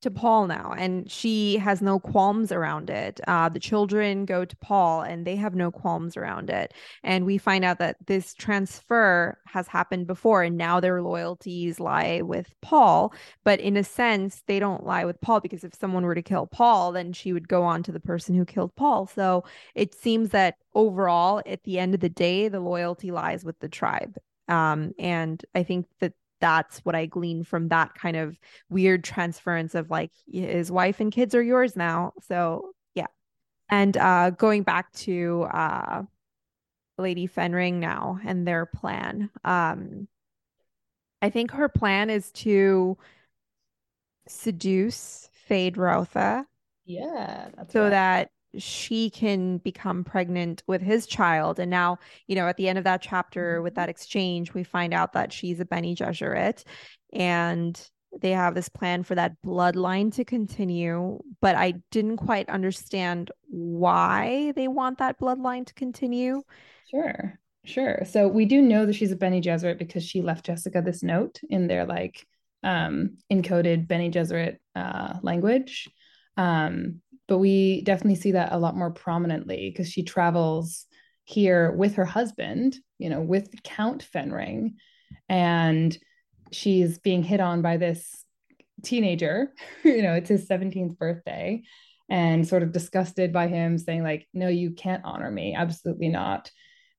to Paul now, and she has no qualms around it. Uh, the children go to Paul, and they have no qualms around it. And we find out that this transfer has happened before, and now their loyalties lie with Paul. But in a sense, they don't lie with Paul because if someone were to kill Paul, then she would go on to the person who killed Paul. So it seems that overall, at the end of the day, the loyalty lies with the tribe. Um, and I think that that's what I glean from that kind of weird transference of like his wife and kids are yours now. So yeah. And uh going back to uh Lady Fenring now and their plan. Um I think her plan is to seduce Feyd-Rautha. Yeah. so right. that she can become pregnant with his child. And now, you know, at the end of that chapter with mm-hmm. that exchange, we find out that she's a Bene Gesserit and they have this plan for that bloodline to continue. But I didn't quite understand why they want that bloodline to continue. Sure. Sure. So we do know that she's a Bene Gesserit because she left Jessica this note in their like um encoded Bene Gesserit uh language. Um, but we definitely see that a lot more prominently because she travels here with her husband, you know, with Count Fenring, and she's being hit on by this teenager, *laughs* you know, it's his 17th birthday, and sort of disgusted by him saying, like, no, you can't honor me, absolutely not.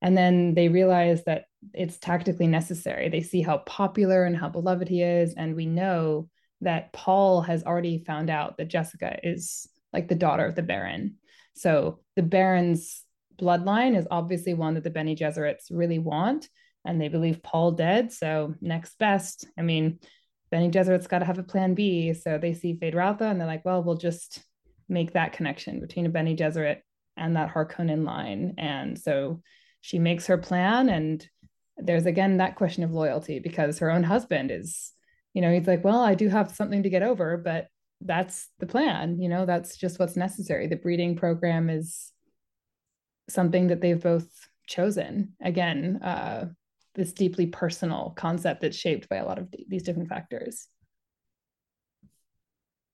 And then they realize that it's tactically necessary. They see how popular and how beloved he is. And we know that Paul has already found out that Jessica is like the daughter of the Baron. So the Baron's bloodline is obviously one that the Bene Gesserits really want, and they believe Paul dead. So next best. I mean, Bene Gesserit's got to have a plan B. So they see Feyd-Rautha and they're like, well, we'll just make that connection between a Bene Gesserit and that Harkonnen line. And so she makes her plan, and there's again that question of loyalty because her own husband is, you know, he's like, well, I do have something to get over, but that's the plan you know that's just what's necessary. The breeding program is something that they've both chosen. Again uh, this deeply personal concept that's shaped by a lot of d- these different factors.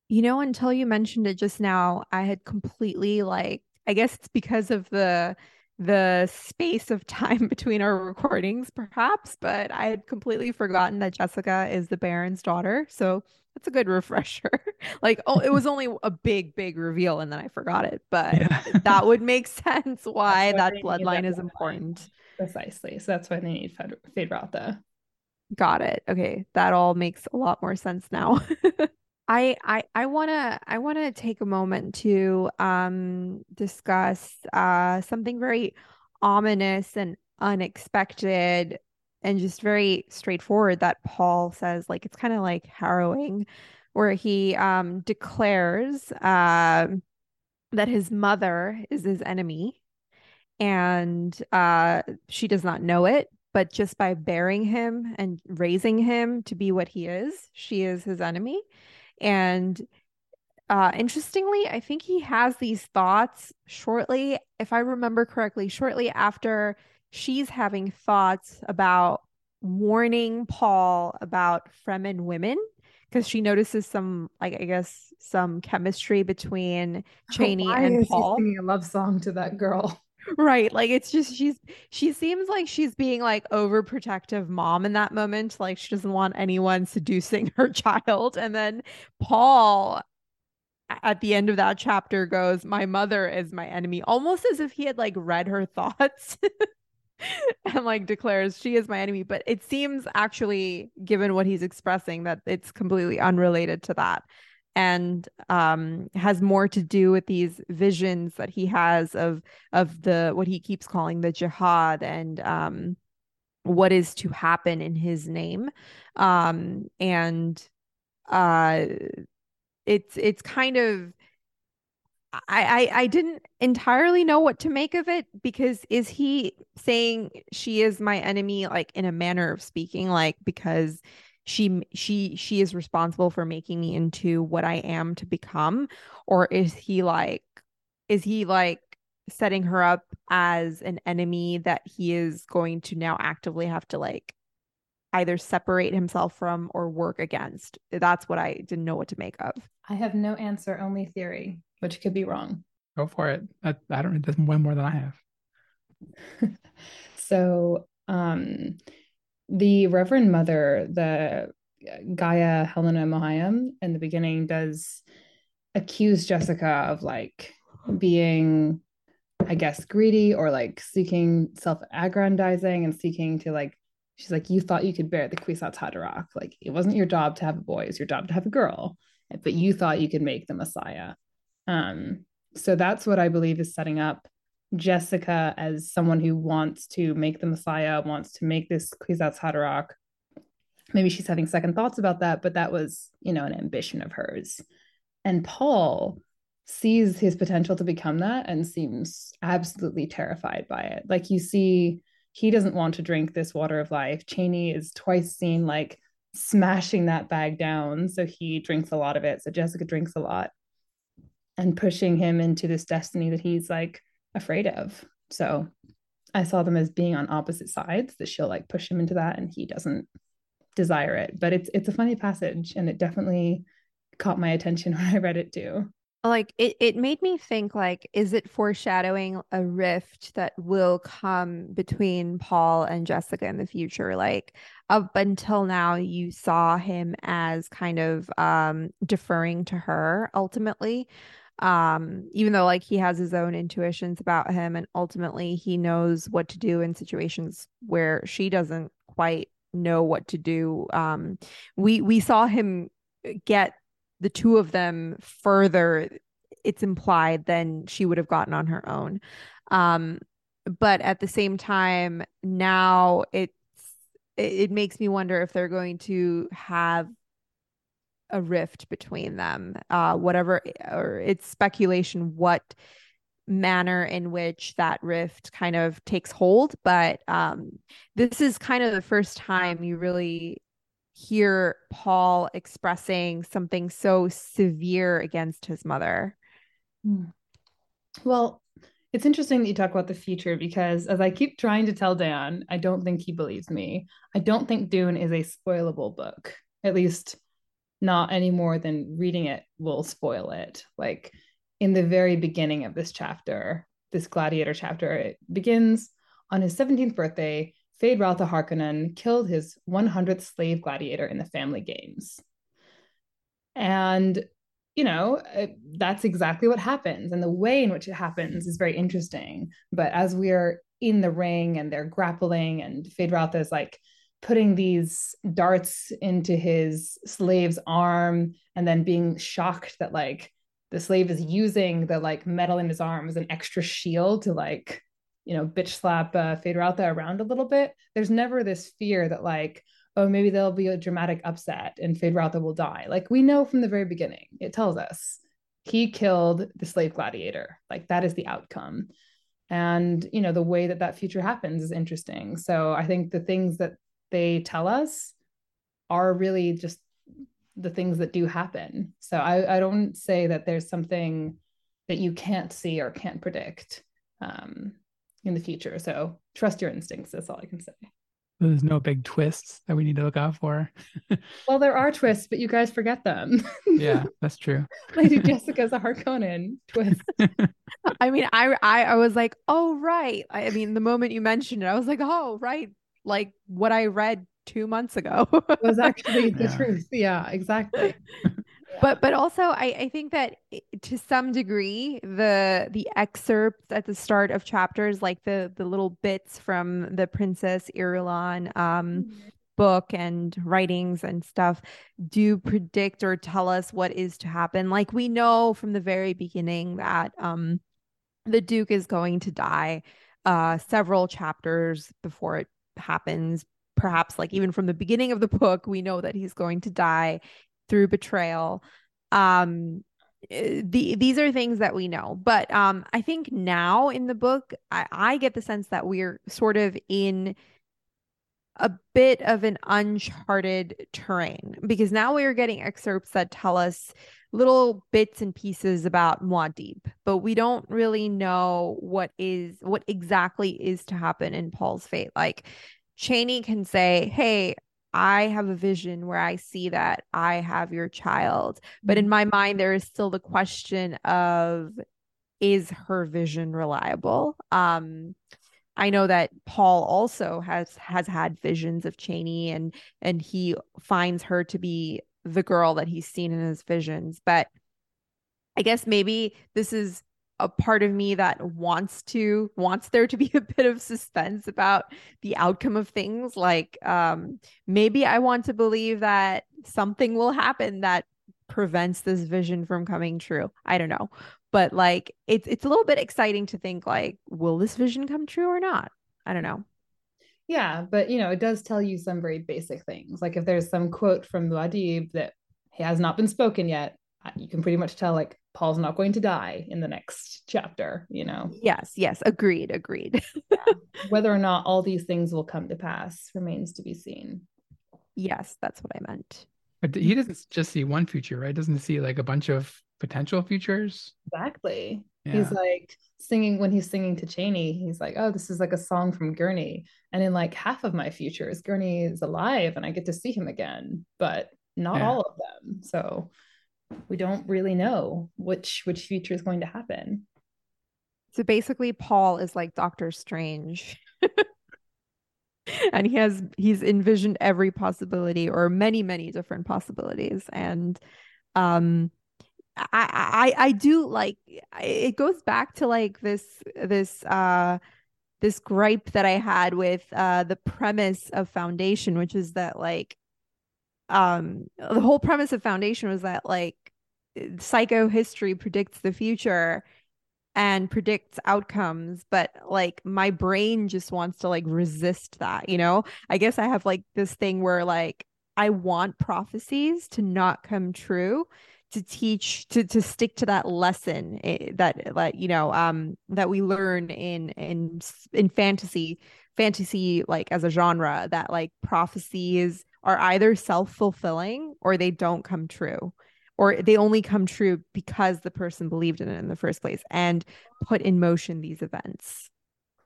You know until you mentioned it just now i had completely like i guess it's because of the the space of time *laughs* between our recordings perhaps but i had completely forgotten that jessica is the baron's daughter so that's a good refresher. *laughs* like, oh, it was only a big, big reveal, and then I forgot it. But yeah. *laughs* that would make sense why that bloodline is important. Precisely. So that's why they need Feyd-Rautha. Got it. Okay, that all makes a lot more sense now. I I I wanna I wanna take a moment to um discuss uh something very ominous and unexpected and just very straightforward that Paul says like it's kind of like harrowing where he um declares uh, that his mother is his enemy and uh she does not know it but just by bearing him and raising him to be what he is she is his enemy and uh, interestingly, I think he has these thoughts shortly, if I remember correctly, shortly after she's having thoughts about warning Paul about Fremen women because she notices some, like I guess, some chemistry between Chani oh, and Paul. singing a love song to that girl. Right. Like it's just she's she seems like she's being like overprotective mom in that moment. Like she doesn't want anyone seducing her *laughs* child. And then Paul at the end of that chapter goes, My mother is my enemy, almost as if he had like read her *laughs* thoughts. and like declares she is my enemy but it seems actually given what he's expressing that it's completely unrelated to that and um has more to do with these visions that he has of of the what he keeps calling the jihad and um what is to happen in his name. Um and uh it's it's kind of I, I I didn't entirely know what to make of it because is he saying she is my enemy like in a manner of speaking like because she she she is responsible for making me into what I am to become or is he like is he like setting her up as an enemy that he is going to now actively have to like either separate himself from or work against. That's what I didn't know what to make of. I have no answer, only theory, which could be wrong. Go for it. I, I don't. That's one more than I have. *laughs* so, um, the Reverend Mother, the Gaia Helena Mohiam, in the beginning, does accuse Jessica of like being, I guess, greedy or like seeking self-aggrandizing and seeking to like. She's like, you thought you could bear the Kwisatz Haderach. Like, it wasn't your job to have a boy; it's your job to have a girl. But you thought you could make the Messiah. Um, so that's what I believe is setting up Jessica as someone who wants to make the Messiah, wants to make this Kwisatz Haderach. Maybe she's having second thoughts about that, but that was, you know, an ambition of hers. And Paul sees his potential to become that and seems absolutely terrified by it. Like you see, he doesn't want to drink this water of life. Chani is twice seen like smashing that bag down. So he drinks a lot of it. So Jessica drinks a lot and pushing him into this destiny that he's like afraid of. So I saw them as being on opposite sides that she'll like push him into that and he doesn't desire it. But it's it's a funny passage and it definitely caught my attention *laughs* when I read it too. Like it it made me think like is it foreshadowing a rift that will come between Paul and Jessica in the future? Like up until now you saw him as kind of um deferring to her ultimately um even though like he has his own intuitions about him and ultimately he knows what to do in situations where she doesn't quite know what to do um we we saw him get the two of them further it's implied than she would have gotten on her own. Um but at the same time now it's it, it makes me wonder if they're going to have a rift between them. Uh, whatever, or it's speculation what manner in which that rift kind of takes hold. But um, this is kind of the first time you really hear Paul expressing something so severe against his mother. Hmm. Well, it's interesting that you talk about the future because as I keep trying to tell Dan, I don't think he believes me. I don't think Dune is a spoilable book. At least not any more than reading it will spoil it. Like in the very beginning of this chapter, this gladiator chapter, it begins on his 17th birthday. Feyd-Rautha Harkonnen killed his 100th slave gladiator in the family games. And, you know, that's exactly what happens. And the way in which it happens is very interesting. But as we are in the ring and they're grappling, and Feyd-Rautha is like putting these darts into his slave's arm and then being shocked that like the slave is using the like metal in his arm as an extra shield to like you know bitch slap uh, Feyd-Rautha around a little bit. There's never this fear that like oh maybe there'll be a dramatic upset and Feyd-Rautha will die. Like we know from the very beginning. It tells us he killed the slave gladiator. Like that is the outcome. And you know the way that that future happens is interesting. So i think the things that they tell us are really just the things that do happen. So I, I don't say that there's something that you can't see or can't predict um, in the future. So trust your instincts. That's all I can say. There's no big twists that we need to look out for. *laughs* well, there are twists, but you guys forget them. *laughs* yeah, that's true. *laughs* Lady Jessica's a Harkonnen twist. I mean, I, I I was like, oh right. I, I mean, the moment you mentioned it, I was like, oh right, like what I read two months ago was actually *laughs* the yeah. truth. Yeah, exactly. *laughs* but but also I, I think that to some degree the the excerpts at the start of chapters like the the little bits from the princess irulan um mm-hmm. book and writings and stuff do predict or tell us what is to happen like we know from the very beginning that um the duke is going to die uh several chapters before it happens perhaps like even from the beginning of the book we know that he's going to die through betrayal. Um eh, the these are things that we know. But um i think now in the book i i get the sense that we're sort of in a bit of an uncharted terrain because now we are getting excerpts that tell us little bits and pieces about Muad'Dib, but we don't really know what is what exactly is to happen in Paul's fate. Like Chani can say, "Hey, I have a vision where I see that I have your child. But in my mind, there is still the question of is her vision reliable? Um, I know that Paul also has has had visions of Chani and and he finds her to be the girl that he's seen in his visions. But I guess maybe this is a part of me that wants to wants there to be a bit of suspense about the outcome of things. Like um maybe i want to believe that something will happen that prevents this vision from coming true. I don't know. But like it's it's a little bit exciting to think like will this vision come true or not? I don't know yeah but you know it does tell you some very basic things like if there's some quote from muad'Dib that has not been spoken yet uh, you can pretty much tell like Paul's not going to die in the next chapter, you know? Yes, yes, agreed, agreed. yeah. *laughs* Whether or not all these things will come to pass remains to be seen. Yes, that's what I meant. But he doesn't just see one future, right? Doesn't see like a bunch of potential futures? Exactly. Yeah. He's like singing when he's singing to Chani, he's like, Oh, this is like a song from Gurney. And in like half of my futures, Gurney is alive and I get to see him again, but not yeah. all of them. So we don't really know which which future is going to happen. So basically Paul is like Doctor Strange. *laughs* and he has he's envisioned every possibility or many many different possibilities and um I, I I do like it goes back to like this this uh this gripe that I had with uh the premise of foundation which is that like um the whole premise of foundation was that like psychohistory predicts the future and predicts outcomes but like my brain just wants to like resist that you know? I guess i have like this thing where like i want prophecies to not come true to teach to to stick to that lesson eh, that like you know um that we learn in in in fantasy fantasy like as a genre that like prophecies are either self-fulfilling or they don't come true or they only come true because the person believed in it in the first place and put in motion these events.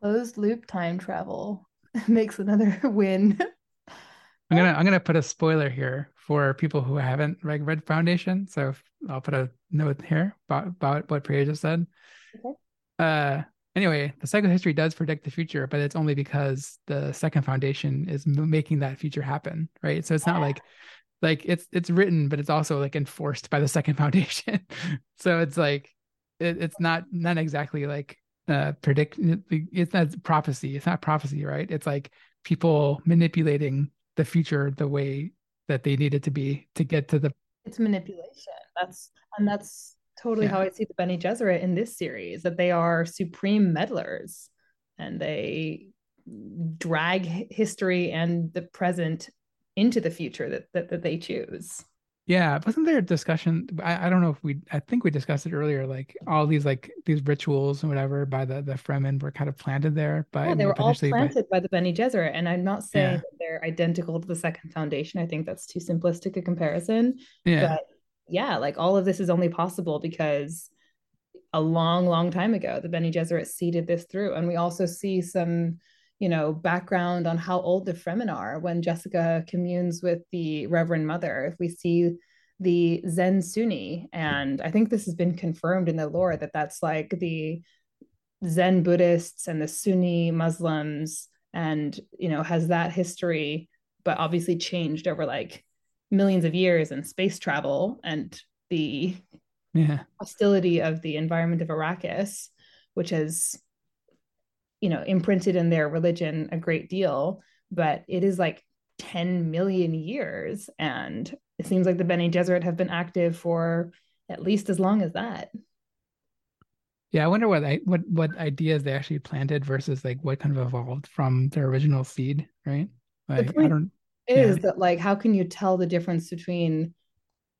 Closed loop time travel *laughs* makes another *laughs* win. I'm gonna I'm gonna put a spoiler here for people who haven't read, read Foundation. So I'll put a note here about, about what Priya just said. Okay. Uh, anyway, the psychohistory does predict the future, but it's only because the second foundation is making that future happen, right? So it's not like like it's it's written but it's also like enforced by the second *laughs* foundation so it's like it, it's not not exactly like uh predict it's not prophecy it's not prophecy right it's like people manipulating the future the way that they need it to be to get to the it's manipulation that's and that's totally yeah. how i see the Bene Gesserit in this series that they are supreme meddlers and they drag history and the present into the future that that, that they choose yeah wasn't there a discussion I, I don't know if we i think we discussed it earlier like all these like these rituals and whatever by the the fremen were kind of planted there by yeah, they were all planted by, by the Bene Gesserit and i'm not saying yeah. They're identical to the second foundation. I think that's too simplistic a comparison. Yeah. But yeah like all of this is only possible because a long long time ago the Bene Gesserit seeded this through. And we also see some you know, background on how old the Fremen are when Jessica communes with the Reverend Mother. If we see the Zen Sunni, and I think this has been confirmed in the lore that that's like the Zen Buddhists and the Sunni Muslims, and you know, has that history, but obviously changed over like millions of years and space travel and the yeah. hostility of the environment of Arrakis, which has you know imprinted in their religion a great deal but it is like 10 million years and it seems like the Bene Gesserit have been active for at least as long as that yeah i wonder what I, what what ideas they actually planted versus like what kind of evolved from their original seed right like i don't is yeah. that like how can you tell the difference between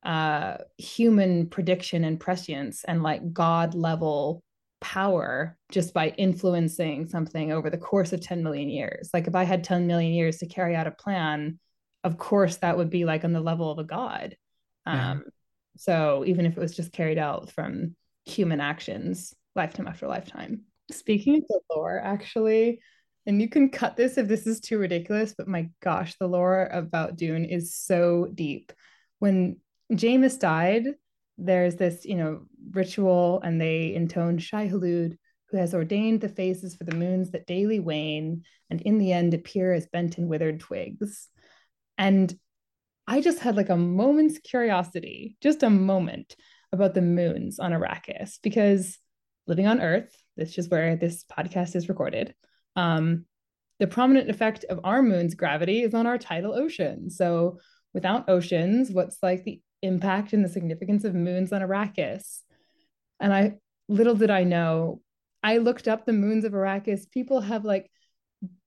uh human prediction and prescience and like god level power just by influencing something over the course of 10 million years. Like if I had 10 million years to carry out a plan, of course that would be like on the level of a god. Yeah. Um, so even if it was just carried out from human actions, lifetime after lifetime. Speaking of the lore, actually, and you can cut this if this is too ridiculous, but my gosh, the lore about Dune is so deep. When Jamis died, there's this, you know, ritual and they intone Shai Hulud, who has ordained the phases for the moons that daily wane and in the end appear as bent and withered twigs. And I just had like a moment's curiosity, just a moment about the moons on Arrakis, because living on Earth, this is where this podcast is recorded, um, the prominent effect of our moon's gravity is on our tidal ocean. So without oceans, what's like the impact and the significance of moons on Arrakis? And I little did I know, I looked up the moons of Arrakis. People have like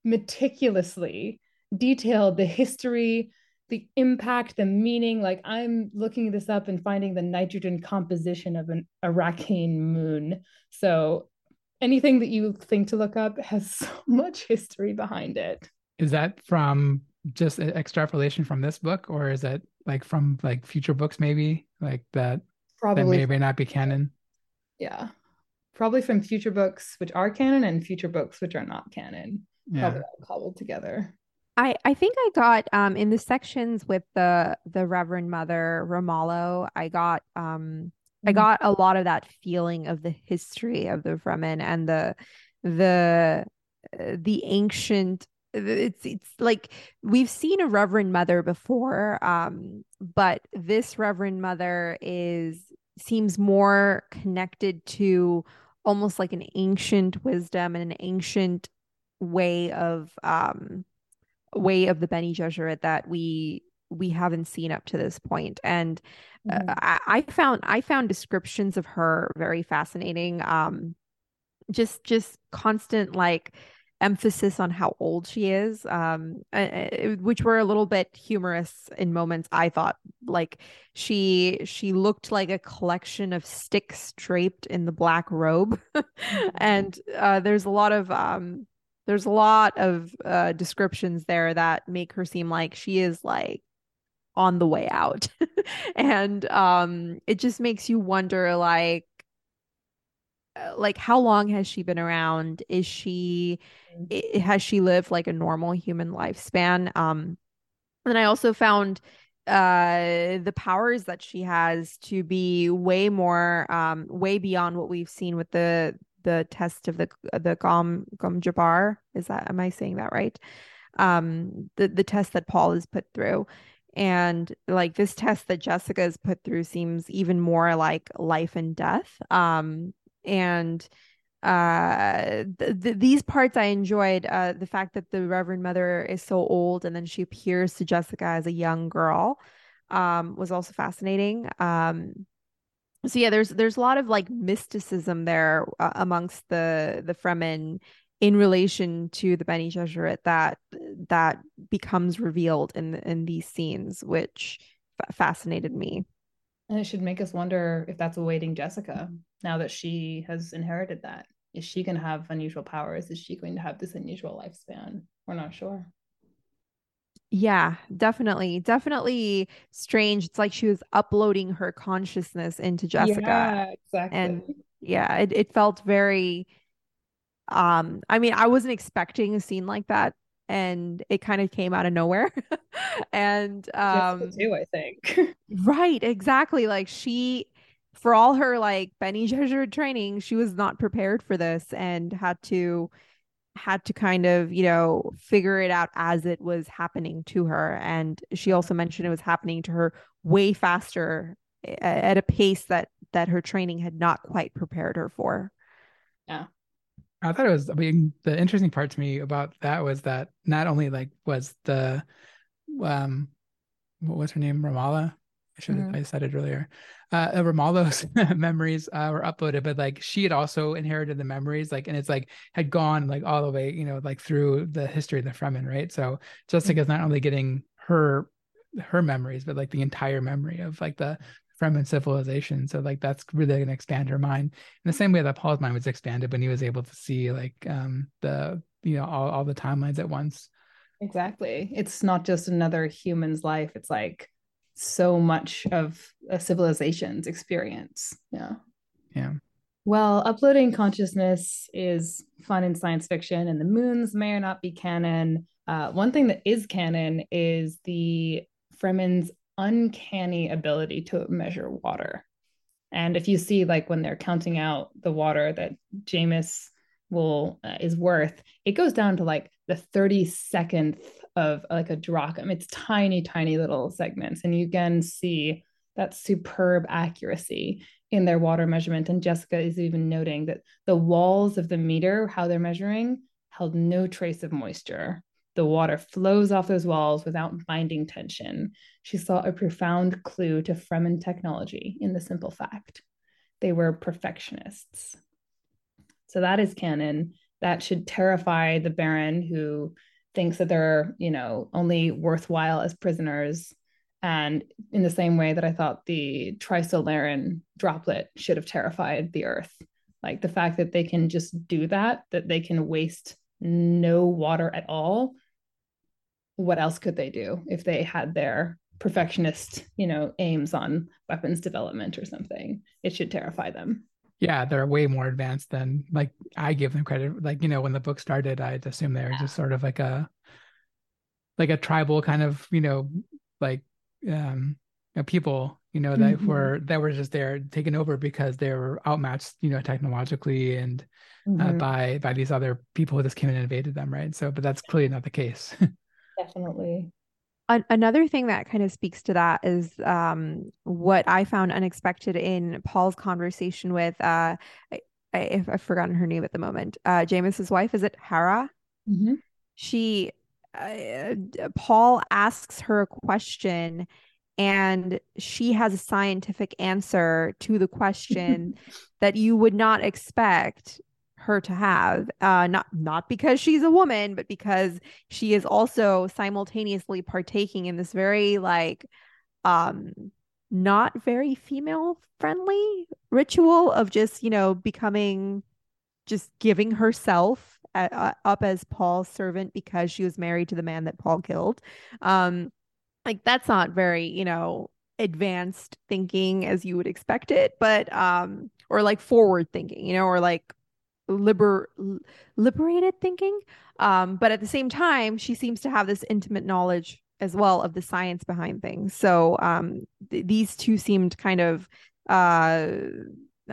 meticulously detailed the history, the impact, the meaning. Like I'm looking this up and finding the nitrogen composition of an Arakian moon. So anything that you think to look up has *laughs* so much history behind it. Is that from just an extrapolation from this book, or is it like from like future books, maybe like that? Probably that may or may not be canon. Yeah, probably from future books, which are canon, and future books which are not canon. Yeah. Probably all cobbled together. I, I think I got um in the sections with the the Reverend Mother Ramallo, I got um I mm-hmm. got a lot of that feeling of the history of the Fremen and the the uh, the ancient it's it's like we've seen a reverend mother before um but this reverend mother is seems more connected to almost like an ancient wisdom and an ancient way of um way of the Bene Gesserit that we we haven't seen up to this point and uh, mm-hmm. I, I, found i found descriptions of her very fascinating um just just constant like emphasis on how old she is um uh, which were a little bit humorous in moments i thought like she she looked like a collection of sticks draped in the black robe *laughs* mm-hmm. and uh there's a lot of um there's a lot of uh descriptions there that make her seem like she is like on the way out. *laughs* and um it just makes you wonder like uh, like how long has she been around? Is she mm-hmm. has she lived like a normal human lifespan? Um and I also found uh the powers that she has to be way more um way beyond what we've seen with the the test of the the Gom Gom Jabbar. Is that am I saying that right? Um the the test that Paul is put through and like this test that Jessica is put through seems even more like life and death um and uh th- th- these parts i enjoyed uh the fact that the reverend mother is so old and then she appears to jessica as a young girl um was also fascinating um so yeah there's there's a lot of like mysticism there uh, amongst the the fremen in relation to the Bene Gesserit that that becomes revealed in in these scenes, which f- fascinated me. And it should make us wonder if that's awaiting Jessica now that she has inherited that. Is she going to have unusual powers? Is she going to have this unusual lifespan? We're not sure. Yeah, definitely. Definitely strange. It's like she was uploading her consciousness into Jessica. Yeah, exactly. And yeah, it, it felt very um, I mean, I wasn't expecting a scene like that, and it kind of came out of nowhere. *laughs* and um, too, I think. *laughs* right, exactly. Like she, for all her like Bene Gesserit training, she was not prepared for this and had to had to kind of you know figure it out as it was happening to her and she also mentioned it was happening to her way faster at a pace that that her training had not quite prepared her for yeah I thought it was. I mean, the interesting part to me about that was that not only like was the, um, what was her name, Ramallo? I should have mm-hmm. I said it earlier. Uh, Ramallo's memories uh, were uploaded, but like she had also inherited the memories, like, and it's like had gone like all the way, you know, like through the history of the Fremen, right? So Jessica's mm-hmm. not only getting her her memories, but like the entire memory of like the Fremen civilization. So like that's really going to expand her mind in the same way that Paul's mind was expanded when he was able to see like um the you know all, all the timelines at once. Exactly. It's not just another human's life. It's like so much of a civilization's experience. Yeah. Yeah. Well, uploading consciousness is fun in science fiction, and the moons may or not be canon. Uh, one thing that is canon is the Fremen's uncanny ability to measure water. And if you see, like when they're counting out the water that Jamis will uh, is worth, it goes down to like the 32nd of like a drachm. It's tiny, tiny little segments, and you can see that superb accuracy in their water measurement. And Jessica is even noting that the walls of the meter, how they're measuring, held no trace of moisture. The water flows off those walls without binding tension. She saw a profound clue to Fremen technology in the simple fact. They were perfectionists. So that is canon. That should terrify the Baron who thinks that they're, you know, only worthwhile as prisoners. And in the same way that I thought the Trisolaran droplet should have terrified the Earth. Like the fact that they can just do that, that they can waste no water at all what else could they do if they had their perfectionist, you know, aims on weapons development or something? It should terrify them. Yeah, they're way more advanced than like I give them credit. Like, you know, when the book started, I'd assume they were just sort of like a like a tribal kind of, you know, like um you know, people, you know, that mm-hmm. were that were just there taken over because they were outmatched, you know, technologically and uh, mm-hmm. uh, by by these other people who just came and invaded them, right? So, but that's clearly not the case. *laughs* Definitely. Another thing that kind of speaks to that is um, what I found unexpected in Paul's conversation with uh, I, I, have forgotten her name at the moment. Uh, wife is it Harah? Mm-hmm. She uh, Paul asks her a question and she has a scientific answer to the question *laughs* that you would not expect her to have uh not not because she's a woman but because she is also simultaneously partaking in this very like um not very female friendly ritual of just you know becoming just giving herself at, uh, up as Paul's servant because she was married to the man that Paul killed. Um like that's not very you know advanced thinking as you would expect it but um or like forward thinking you know or like liber liberated thinking um, but at the same time she seems to have this intimate knowledge as well of the science behind things. So um, th- these two seemed kind of uh,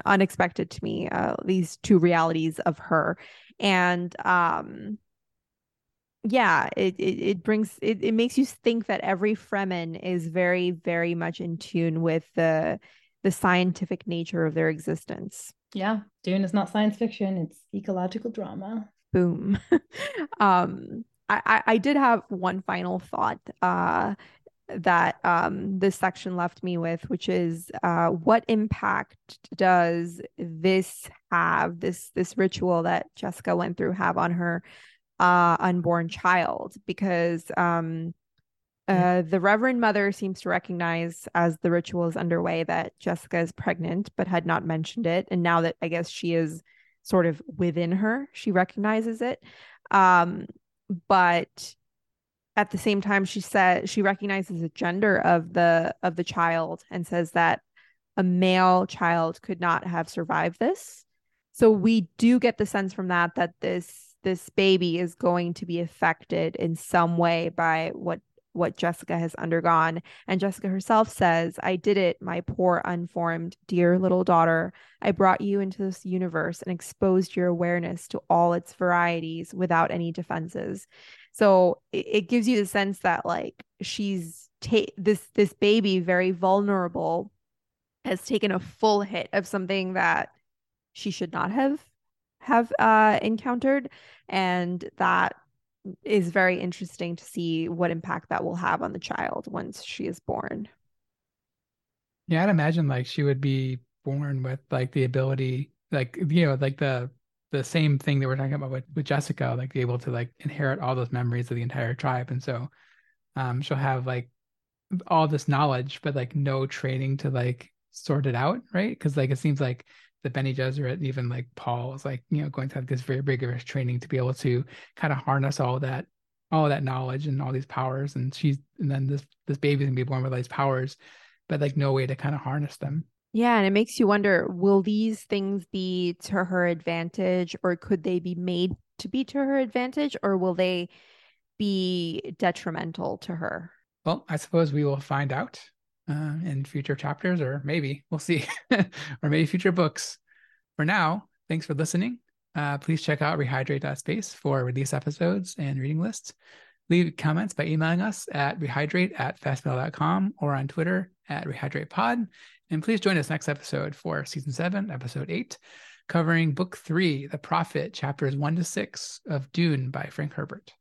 unexpected to me uh, these two realities of her. And um, yeah it, it, it brings it, it makes you think that every fremen is very very much in tune with the the scientific nature of their existence yeah, Dune is not science fiction; it's ecological drama. Boom. *laughs* um, I, I did have one final thought uh, that um, this section left me with, which is uh, what impact does this have this this ritual that Jessica went through have on her uh, unborn child? Because um, uh, the Reverend Mother seems to recognize as the ritual is underway that Jessica is pregnant, but had not mentioned it. And now that I guess she is sort of within her, she recognizes it. Um, but at the same time, she said she recognizes the gender of the of the child and says that a male child could not have survived this. So we do get the sense from that that this this baby is going to be affected in some way by what what Jessica has undergone. And Jessica herself says, I did it, my poor, unformed, dear little daughter. I brought you into this universe and exposed your awareness to all its varieties without any defenses. So it, it gives you the sense that like she's ta- this this baby very vulnerable has taken a full hit of something that she should not have have uh encountered and that is very interesting to see what impact that will have on the child once she is born. Yeah, I'd imagine like she would be born with like the ability, like you know, like the the same thing that we're talking about with, with Jessica, like be able to like inherit all those memories of the entire tribe. And so um she'll have like all this knowledge, but like no training to like sort it out, right? Because like it seems like the Bene Gesserit, even like Paul is like, you know, going to have this very rigorous training to be able to kind of harness all that, all that knowledge and all these powers. And she's, and then this, this baby's gonna be born with all these powers, but like no way to kind of harness them. Yeah, and it makes you wonder will these things be to her advantage or could they be made to be to her advantage or will they be detrimental to her? Well, I suppose we will find out uh, in future chapters, or maybe we'll see, *laughs* or maybe future books. For now, thanks for listening. Uh, please check out rehydrate.space for release episodes and reading lists. Leave comments by emailing us at rehydrate at fastmail.com or on Twitter at rehydratepod. And please join us next episode for season seven, episode eight, covering book three, The Prophet, chapters one to six of Dune by Frank Herbert.